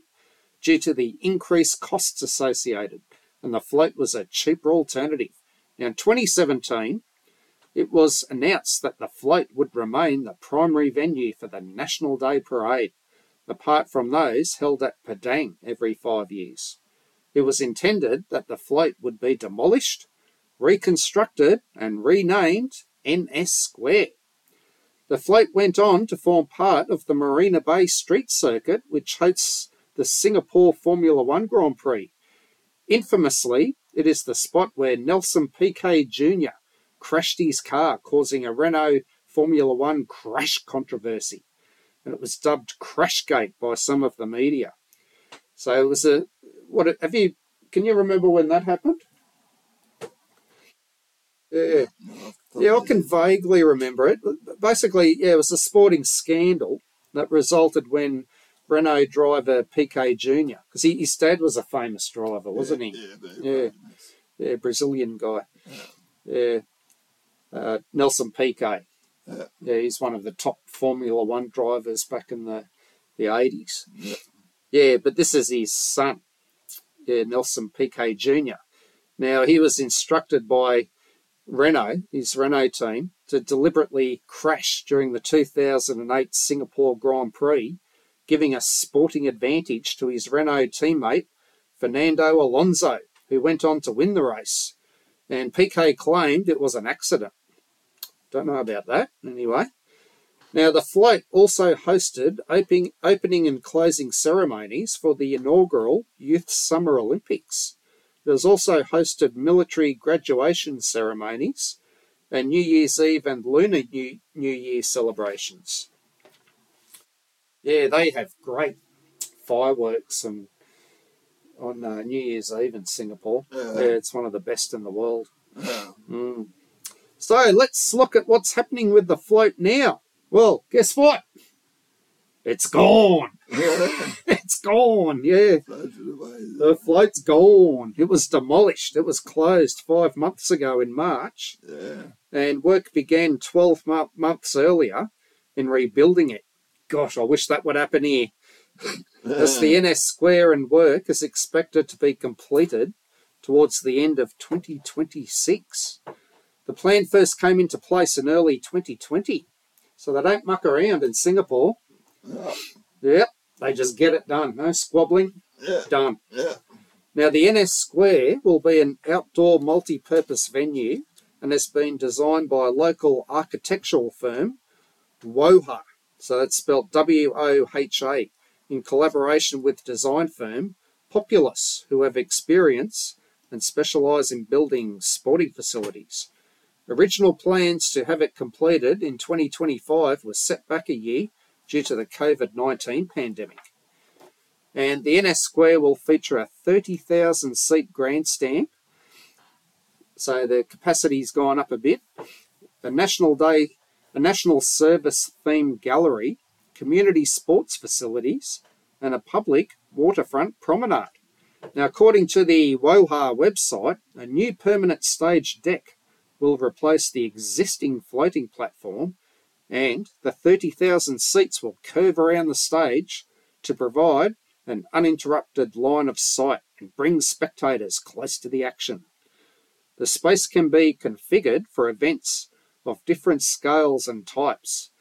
due to the increased costs associated, and the float was a cheaper alternative. Now, in 2017, it was announced that the float would remain the primary venue for the National Day Parade, apart from those held at Padang every five years. It was intended that the float would be demolished, reconstructed, and renamed NS Square. The float went on to form part of the Marina Bay Street Circuit, which hosts the Singapore Formula One Grand Prix. Infamously, it is the spot where Nelson Piquet Jr. crashed his car, causing a Renault Formula One crash controversy. And it was dubbed Crashgate by some of the media. So it was a what have you can you remember when that happened? Yeah. Yeah, I can vaguely remember it. Basically, yeah, it was a sporting scandal that resulted when Renault driver Piquet Jr. because his dad was a famous driver, wasn't he? Yeah, Yeah. Yeah, Brazilian guy. Yeah, uh, Nelson Piquet. Yeah. Yeah, he's one of the top Formula One drivers back in the the eighties. Yeah. Yeah, but this is his son. Yeah, Nelson Piquet Jr. Now he was instructed by Renault, his Renault team, to deliberately crash during the 2008 Singapore Grand Prix, giving a sporting advantage to his Renault teammate Fernando Alonso, who went on to win the race. And Piquet claimed it was an accident. Don't know about that, anyway. Now, the float also hosted opening, opening and closing ceremonies for the inaugural Youth Summer Olympics. It has also hosted military graduation ceremonies and New Year's Eve and Lunar New, New Year celebrations. Yeah, they have great fireworks and on uh, New Year's Eve in Singapore. Yeah. Yeah, it's one of the best in the world. Yeah. Mm. So let's look at what's happening with the float now. Well, guess what? It's gone. It's gone. Yeah. The float's gone. It was demolished. It was closed five months ago in March, Yeah. and work began 12 mo- months earlier in rebuilding it. Gosh, I wish that would happen here. As the NS Square and work is expected to be completed towards the end of 2026. The plan first came into place in early 2020, so they don't muck around in Singapore. Yeah. Yep, they just get it done. No squabbling, Yeah. done. Yeah. Now, the NS Square will be an outdoor multi purpose venue and it's been designed by a local architectural firm, WOHA. So that's spelled W O H A, in collaboration with design firm Populous, who have experience and specialise in building sporting facilities. Original plans to have it completed in 2025 were set back a year due to the COVID 19 pandemic. And the NS Square will feature a 30,000 seat grandstand. So the capacity's gone up a bit. A National Day, a National Service themed gallery, community sports facilities, and a public waterfront promenade. Now, according to the WOHA website, a new permanent stage deck will replace the existing floating platform, and the 30,000 seats will curve around the stage to provide an uninterrupted line of sight and bring spectators close to the action. The space can be configured for events of different scales and types.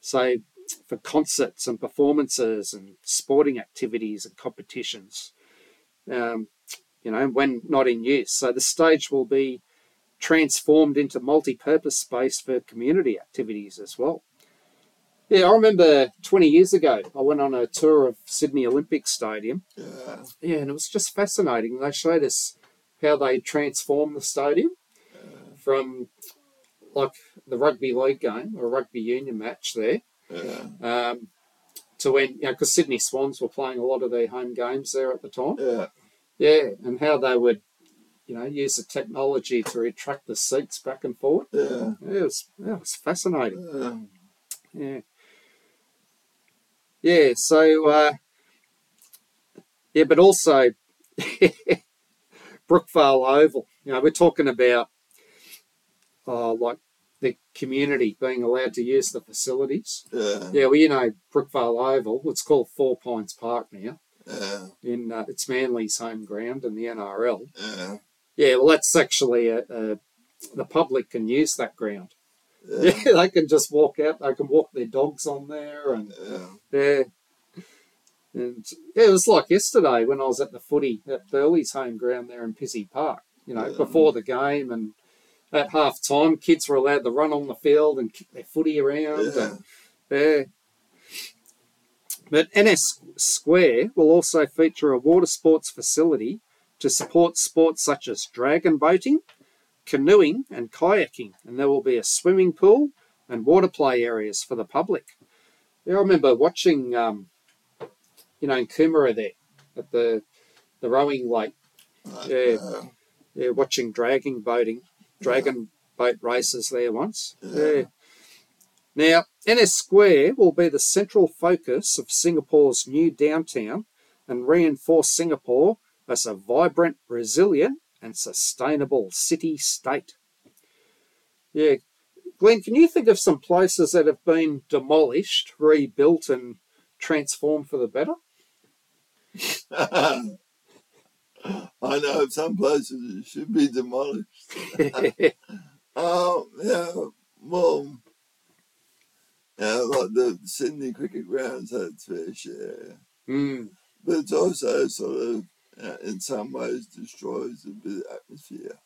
say for concerts and performances and sporting activities and competitions, um, you know, when not in use. So, the stage will be transformed into multi purpose space for community activities as well. Yeah, I remember 20 years ago, I went on a tour of Sydney Olympic Stadium. Yeah. Yeah, and it was just fascinating. They showed us how they transformed the stadium from like the rugby league game or rugby union match there Yeah. um, to when, you know, because Sydney Swans were playing a lot of their home games there at the time. Yeah. Yeah, and how they would, you know, use the technology to retract the seats back and forward. Yeah. Yeah, it was, yeah, it was fascinating. Um, Yeah. Yeah, so, uh, yeah, but also Brookvale Oval. You know, we're talking about uh, like the community being allowed to use the facilities. yeah. Yeah, well, you know, Brookvale Oval, it's called Four Pines Park now. Yeah. In uh, it's Manly's home ground in the NRL. Yeah. Yeah, well, that's actually a, a, the public can use that ground. Yeah. Yeah, they can just walk out. They can walk their dogs on there, and Yeah. yeah, and yeah, it was like yesterday when I was at the footy at Burleigh's home ground there in Pizzey Park. You know, Yeah. before the game, and at half time, kids were allowed to run on the field and kick their footy around. Yeah. And, yeah. But NS Square will also feature a water sports facility to support sports such as dragon boating, canoeing, and kayaking. And there will be a swimming pool and water play areas for the public. Yeah, I remember watching, um, you know, in Coomera there at the the rowing lake. Yeah, Uh, yeah, watching dragon boating, dragon boat races there once. Yeah. Now, NS Square will be the central focus of Singapore's new downtown and reinforce Singapore as a vibrant, resilient, and sustainable city state. Yeah, Glenn, can you think of some places that have been demolished, rebuilt, and transformed for the better? I know of some places it should be demolished. Oh, yeah, well, yeah, like the Sydney cricket grounds had its fair share, mm, but it's also sort of, uh, in some ways, destroys of atmosphere.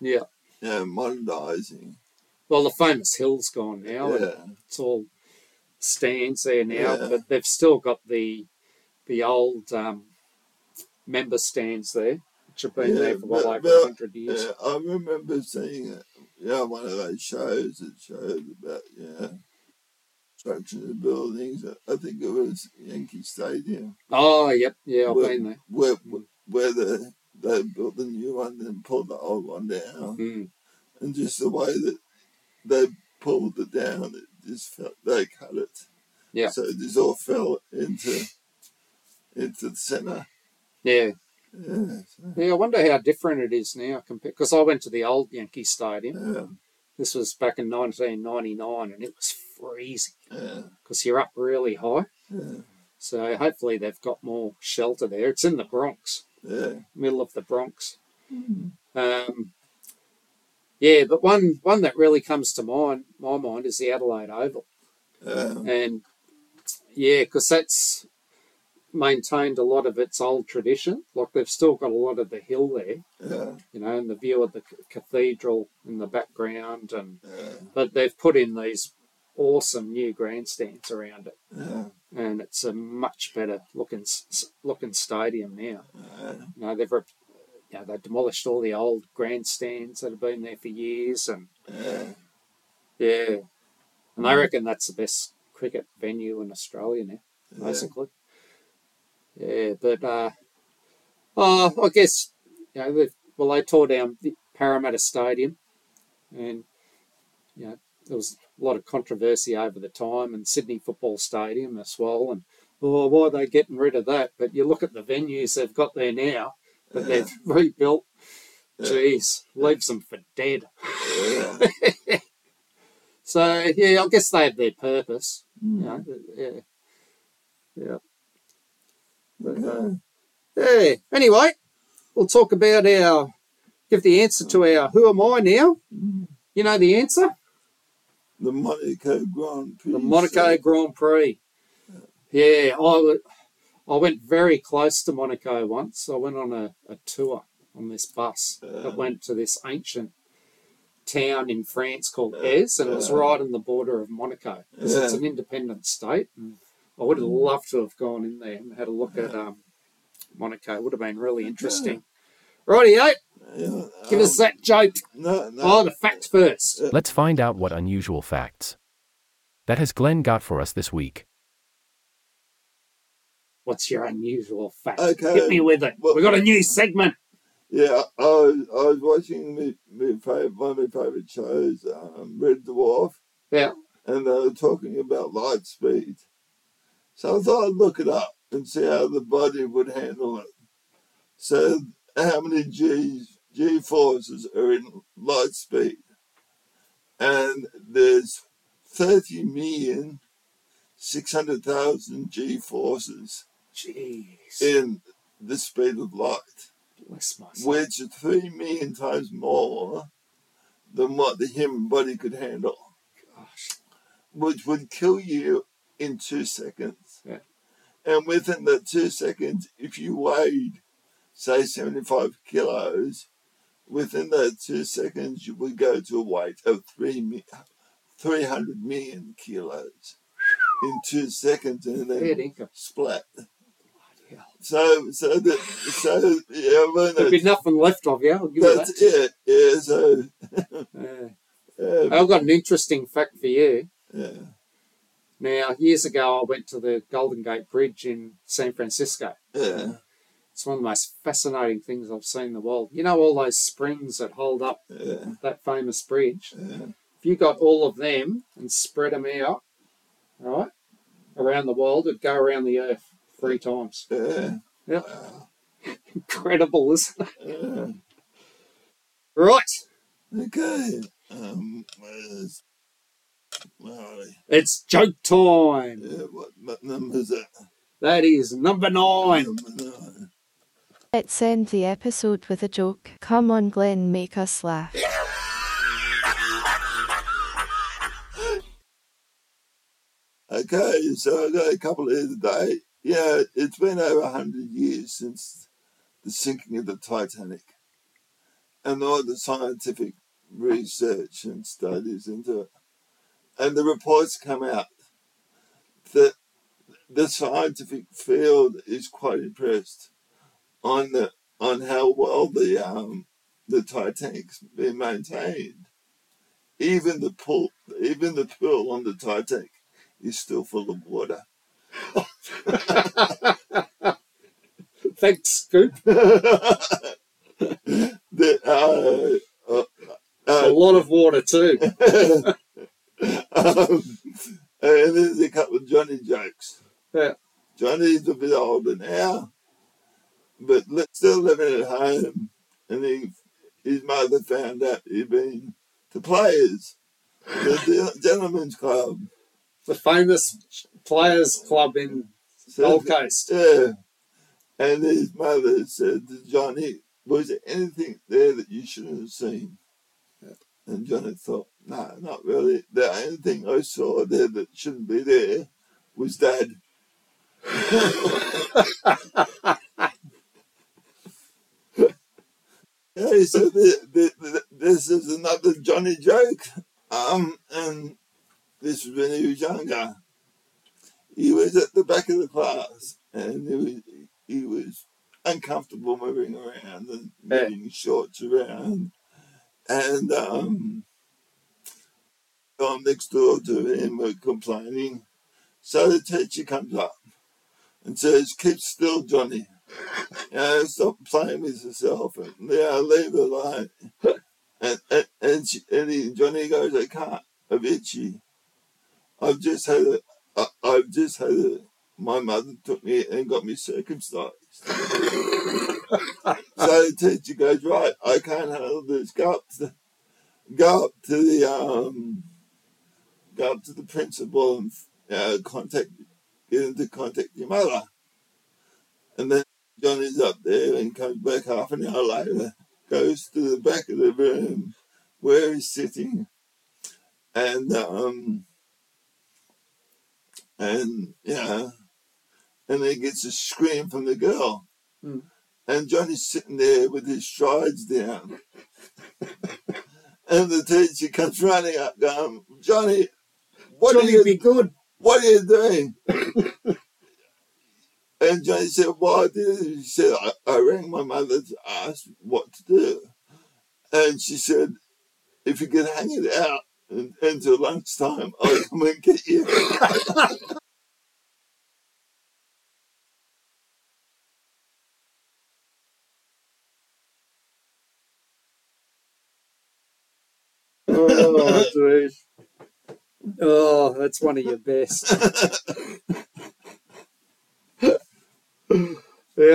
yeah. Yeah, modernising. Well, the famous hill's gone now. and Yeah, it's all stands there now, Yeah. but they've still got the the old um, member stands there, which have been Yeah, there for well over hundred years. yeah, I remember seeing it, Yeah, one of those shows that showed about, know, construction of buildings. I think it was Yankee Stadium. Oh, yep, yeah, I've Well- been there. where where the they built the new one and pulled the old one down, Mm. and just the way that they pulled it down, it just felt they cut it. Yeah. So it just all fell into into the centre. Yeah, Yeah. so, yeah. I wonder how different it is now compared. Because I went to the old Yankee Stadium. yeah. This was back in 1999, and it was freezing Yeah. because you're up really high. Yeah. So hopefully they've got more shelter there. It's in the Bronx. Yeah. middle of the Bronx. Um, yeah, but one one that really comes to mind my mind is the Adelaide Oval, Yeah. and yeah, because that's maintained a lot of its old tradition. Like they've still got a lot of the hill there, Yeah. you know, and the view of the c- cathedral in the background, and Yeah. but they've put in these awesome new grandstands around it, Yeah. and it's a much better looking looking stadium now. Yeah. You know, they've, you know, they demolished all the old grandstands that have been there for years, and Yeah. yeah, and they reckon that's the best cricket venue in Australia now, basically. Yeah, but uh, uh, I guess you know, well, they tore down the Parramatta Stadium, and you know, there was a lot of controversy over the time, and Sydney Football Stadium as well, and oh, why are they getting rid of that? But you look at the venues they've got there now that they've rebuilt. Jeez, leaves them for dead. Yeah. So yeah, I guess they have their purpose. You know, yeah, yeah. But, uh, yeah. Anyway, we'll talk about our give the answer to our who am I now? You know the answer. The Monaco Grand Prix. The Monaco Grand Prix. Yeah, I, w- I went very close to Monaco once. I went on a, a tour on this bus that uh. went to this ancient town in France called uh, Eze, and it was uh. right on the border of Monaco. 'cause it's an independent state. And I would have loved to have gone in there and had a look at um, Monaco. It would have been really interesting. Rightio, eh? Yeah. give us um, that joke. No, no. Oh, the fact first. Uh, Let's find out what unusual facts that has Glenn got for us this week. What's your unusual fact? Okay. Hit me with it. Well- we got a new segment. Yeah, I was, I was watching my, my favorite, one of my favorite shows, um, Red Dwarf, Yeah. and they were talking about light speed. So I thought I'd look it up and see how the body would handle it. So, how many G's, G forces are in light speed? And there's 30 million 600,000 G forces Jeez. in the speed of light Bless my soul. which is three million times more than what the human body could handle, Gosh. which would kill you in two seconds. Yeah. And within that two seconds, if you weighed, say, 75 kilos, within that two seconds, you would go to a weight of three 300 million kilos in two seconds and then splat. So, so, that, so yeah, when There'd be nothing left of you. I'll give you that's that. it. Yeah, so Yeah. yeah, um, I've got an interesting fact for you. yeah, Now, years ago, I went to the Golden Gate Bridge in San Francisco. yeah, It's one of the most fascinating things I've seen in the world. You know all those springs that hold up yeah, that famous bridge? yeah. If you got all of them and spread them out, right, around the world, it'd go around the earth three times. yeah, Yep. Incredible, isn't it? Right. Okay. Um, where's, where? It's joke time. Yeah, what, what number is that? That is number nine. Number nine. Let's end the episode with a joke. Come on, Glenn, make us laugh. Okay, so I got a couple here today. Yeah, it's been over 100 years since the sinking of the Titanic and all the scientific research and studies into it. And the reports come out that the scientific field is quite impressed on the on how well the um the Titanic's been maintained. Even the pool, even the pool on the Titanic is still full of water. Thanks, Scoop. the, uh, uh, A uh, lot of water, too. um, and there's a couple of Johnny jokes. Yeah. Johnny's a bit older now, but li- still living at home. And he, his mother found out he'd been to Players, the the Gentlemen's Club. The famous Players Club in So- Gold Coast. Yeah. And his mother said to Johnny, Was there anything there that you shouldn't have seen? And Johnny thought, No, not really. The only thing I saw there that shouldn't be there was Dad. yeah, so the, the, the, this is another Johnny joke. Um, and this was when he was younger he was at the back of the class and he was, he was uncomfortable moving around and moving shorts around. And um, um, next door to him were complaining. So the teacher comes up and says, Keep still, Johnny. Stop playing with yourself and yeah, I leave the line. And, and, and, she, and he, Johnny goes, I can't. I'm itchy. I've just had a, I, I've just had a, my mother took me and got me circumcised. so the teacher goes, right, I can't handle this. Go up to go up to the um, go up to the principal and uh, contact, get into to contact your mother. And then Johnny's up there and comes back half an hour later, goes to the back of the room where he's sitting, and um, and yeah, and then gets a scream from the girl. Hmm. And Johnny's sitting there with his strides down. and the teacher comes running up, going, Johnny, what are Johnny you be good. what are you doing? And Johnny said, Why did She He said, I, I rang my mother to ask what to do. And she said, If you could hang it out and, until lunchtime, I'll come and get you. oh, dude. Oh, that's one of your best.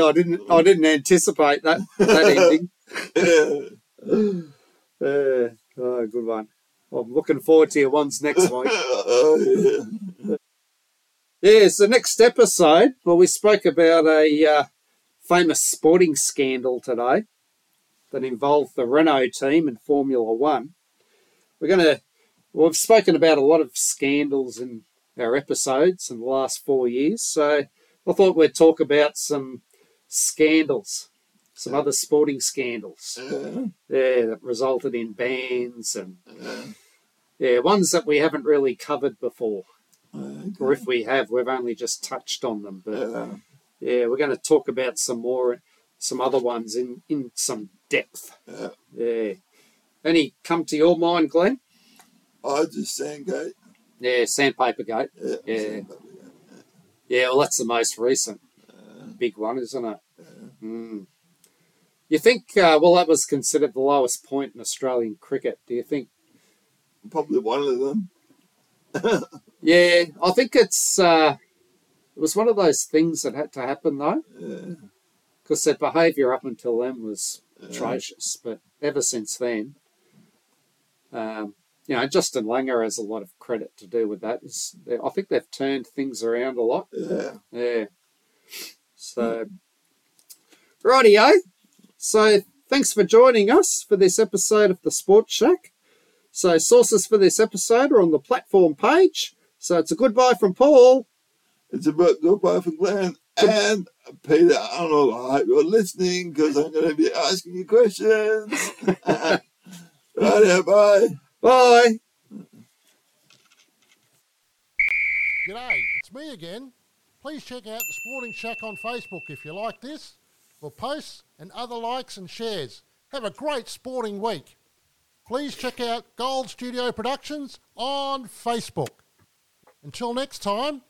I didn't. I didn't anticipate that that ending. Yeah. Oh, good one. I'm looking forward to your ones next week. Oh, yeah. So next episode, well, we spoke about a uh, famous sporting scandal today that involved the Renault team in Formula One. We're going to, well, we've spoken about a lot of scandals in our episodes in the last four years, so I thought we'd talk about some scandals, some other sporting scandals. Yeah. Yeah, that resulted in bans and Yeah. yeah, ones that we haven't really covered before, Okay. or if we have, we've only just touched on them. But Yeah. yeah, we're going to talk about some more, some other ones in in some depth. Yeah. Yeah. Any come to your mind, Glenn? I just sang gate. Yeah, Sandpaper Gate. Yeah. Yeah. Sandpaper Gate. Yeah, well, that's the most recent big one, isn't it? Mm. You think? Uh, well, that was considered the lowest point in Australian cricket. Do you think? probably one of them. Yeah, I think it's. Uh, it was one of those things that had to happen though, Yeah. because their behaviour up until then was Yeah. atrocious. But ever since then, um, you know, Justin Langer has a lot of credit to do with that. I think they've turned things around a lot. Yeah. Yeah. So, rightio. So, thanks for joining us for this episode of the Sports Shack. So, sources for this episode are on the platform page. So, it's a goodbye from Paul. It's about goodbye for Glenn and Peter Arnold. I hope you're listening because I'm going to be asking you questions. right, yeah, bye. Bye. G'day, it's me again. Please check out the Sporting Shack on Facebook if you like this, for posts and other likes and shares. Have a great sporting week. Please check out Gold Studio Productions on Facebook. Until next time,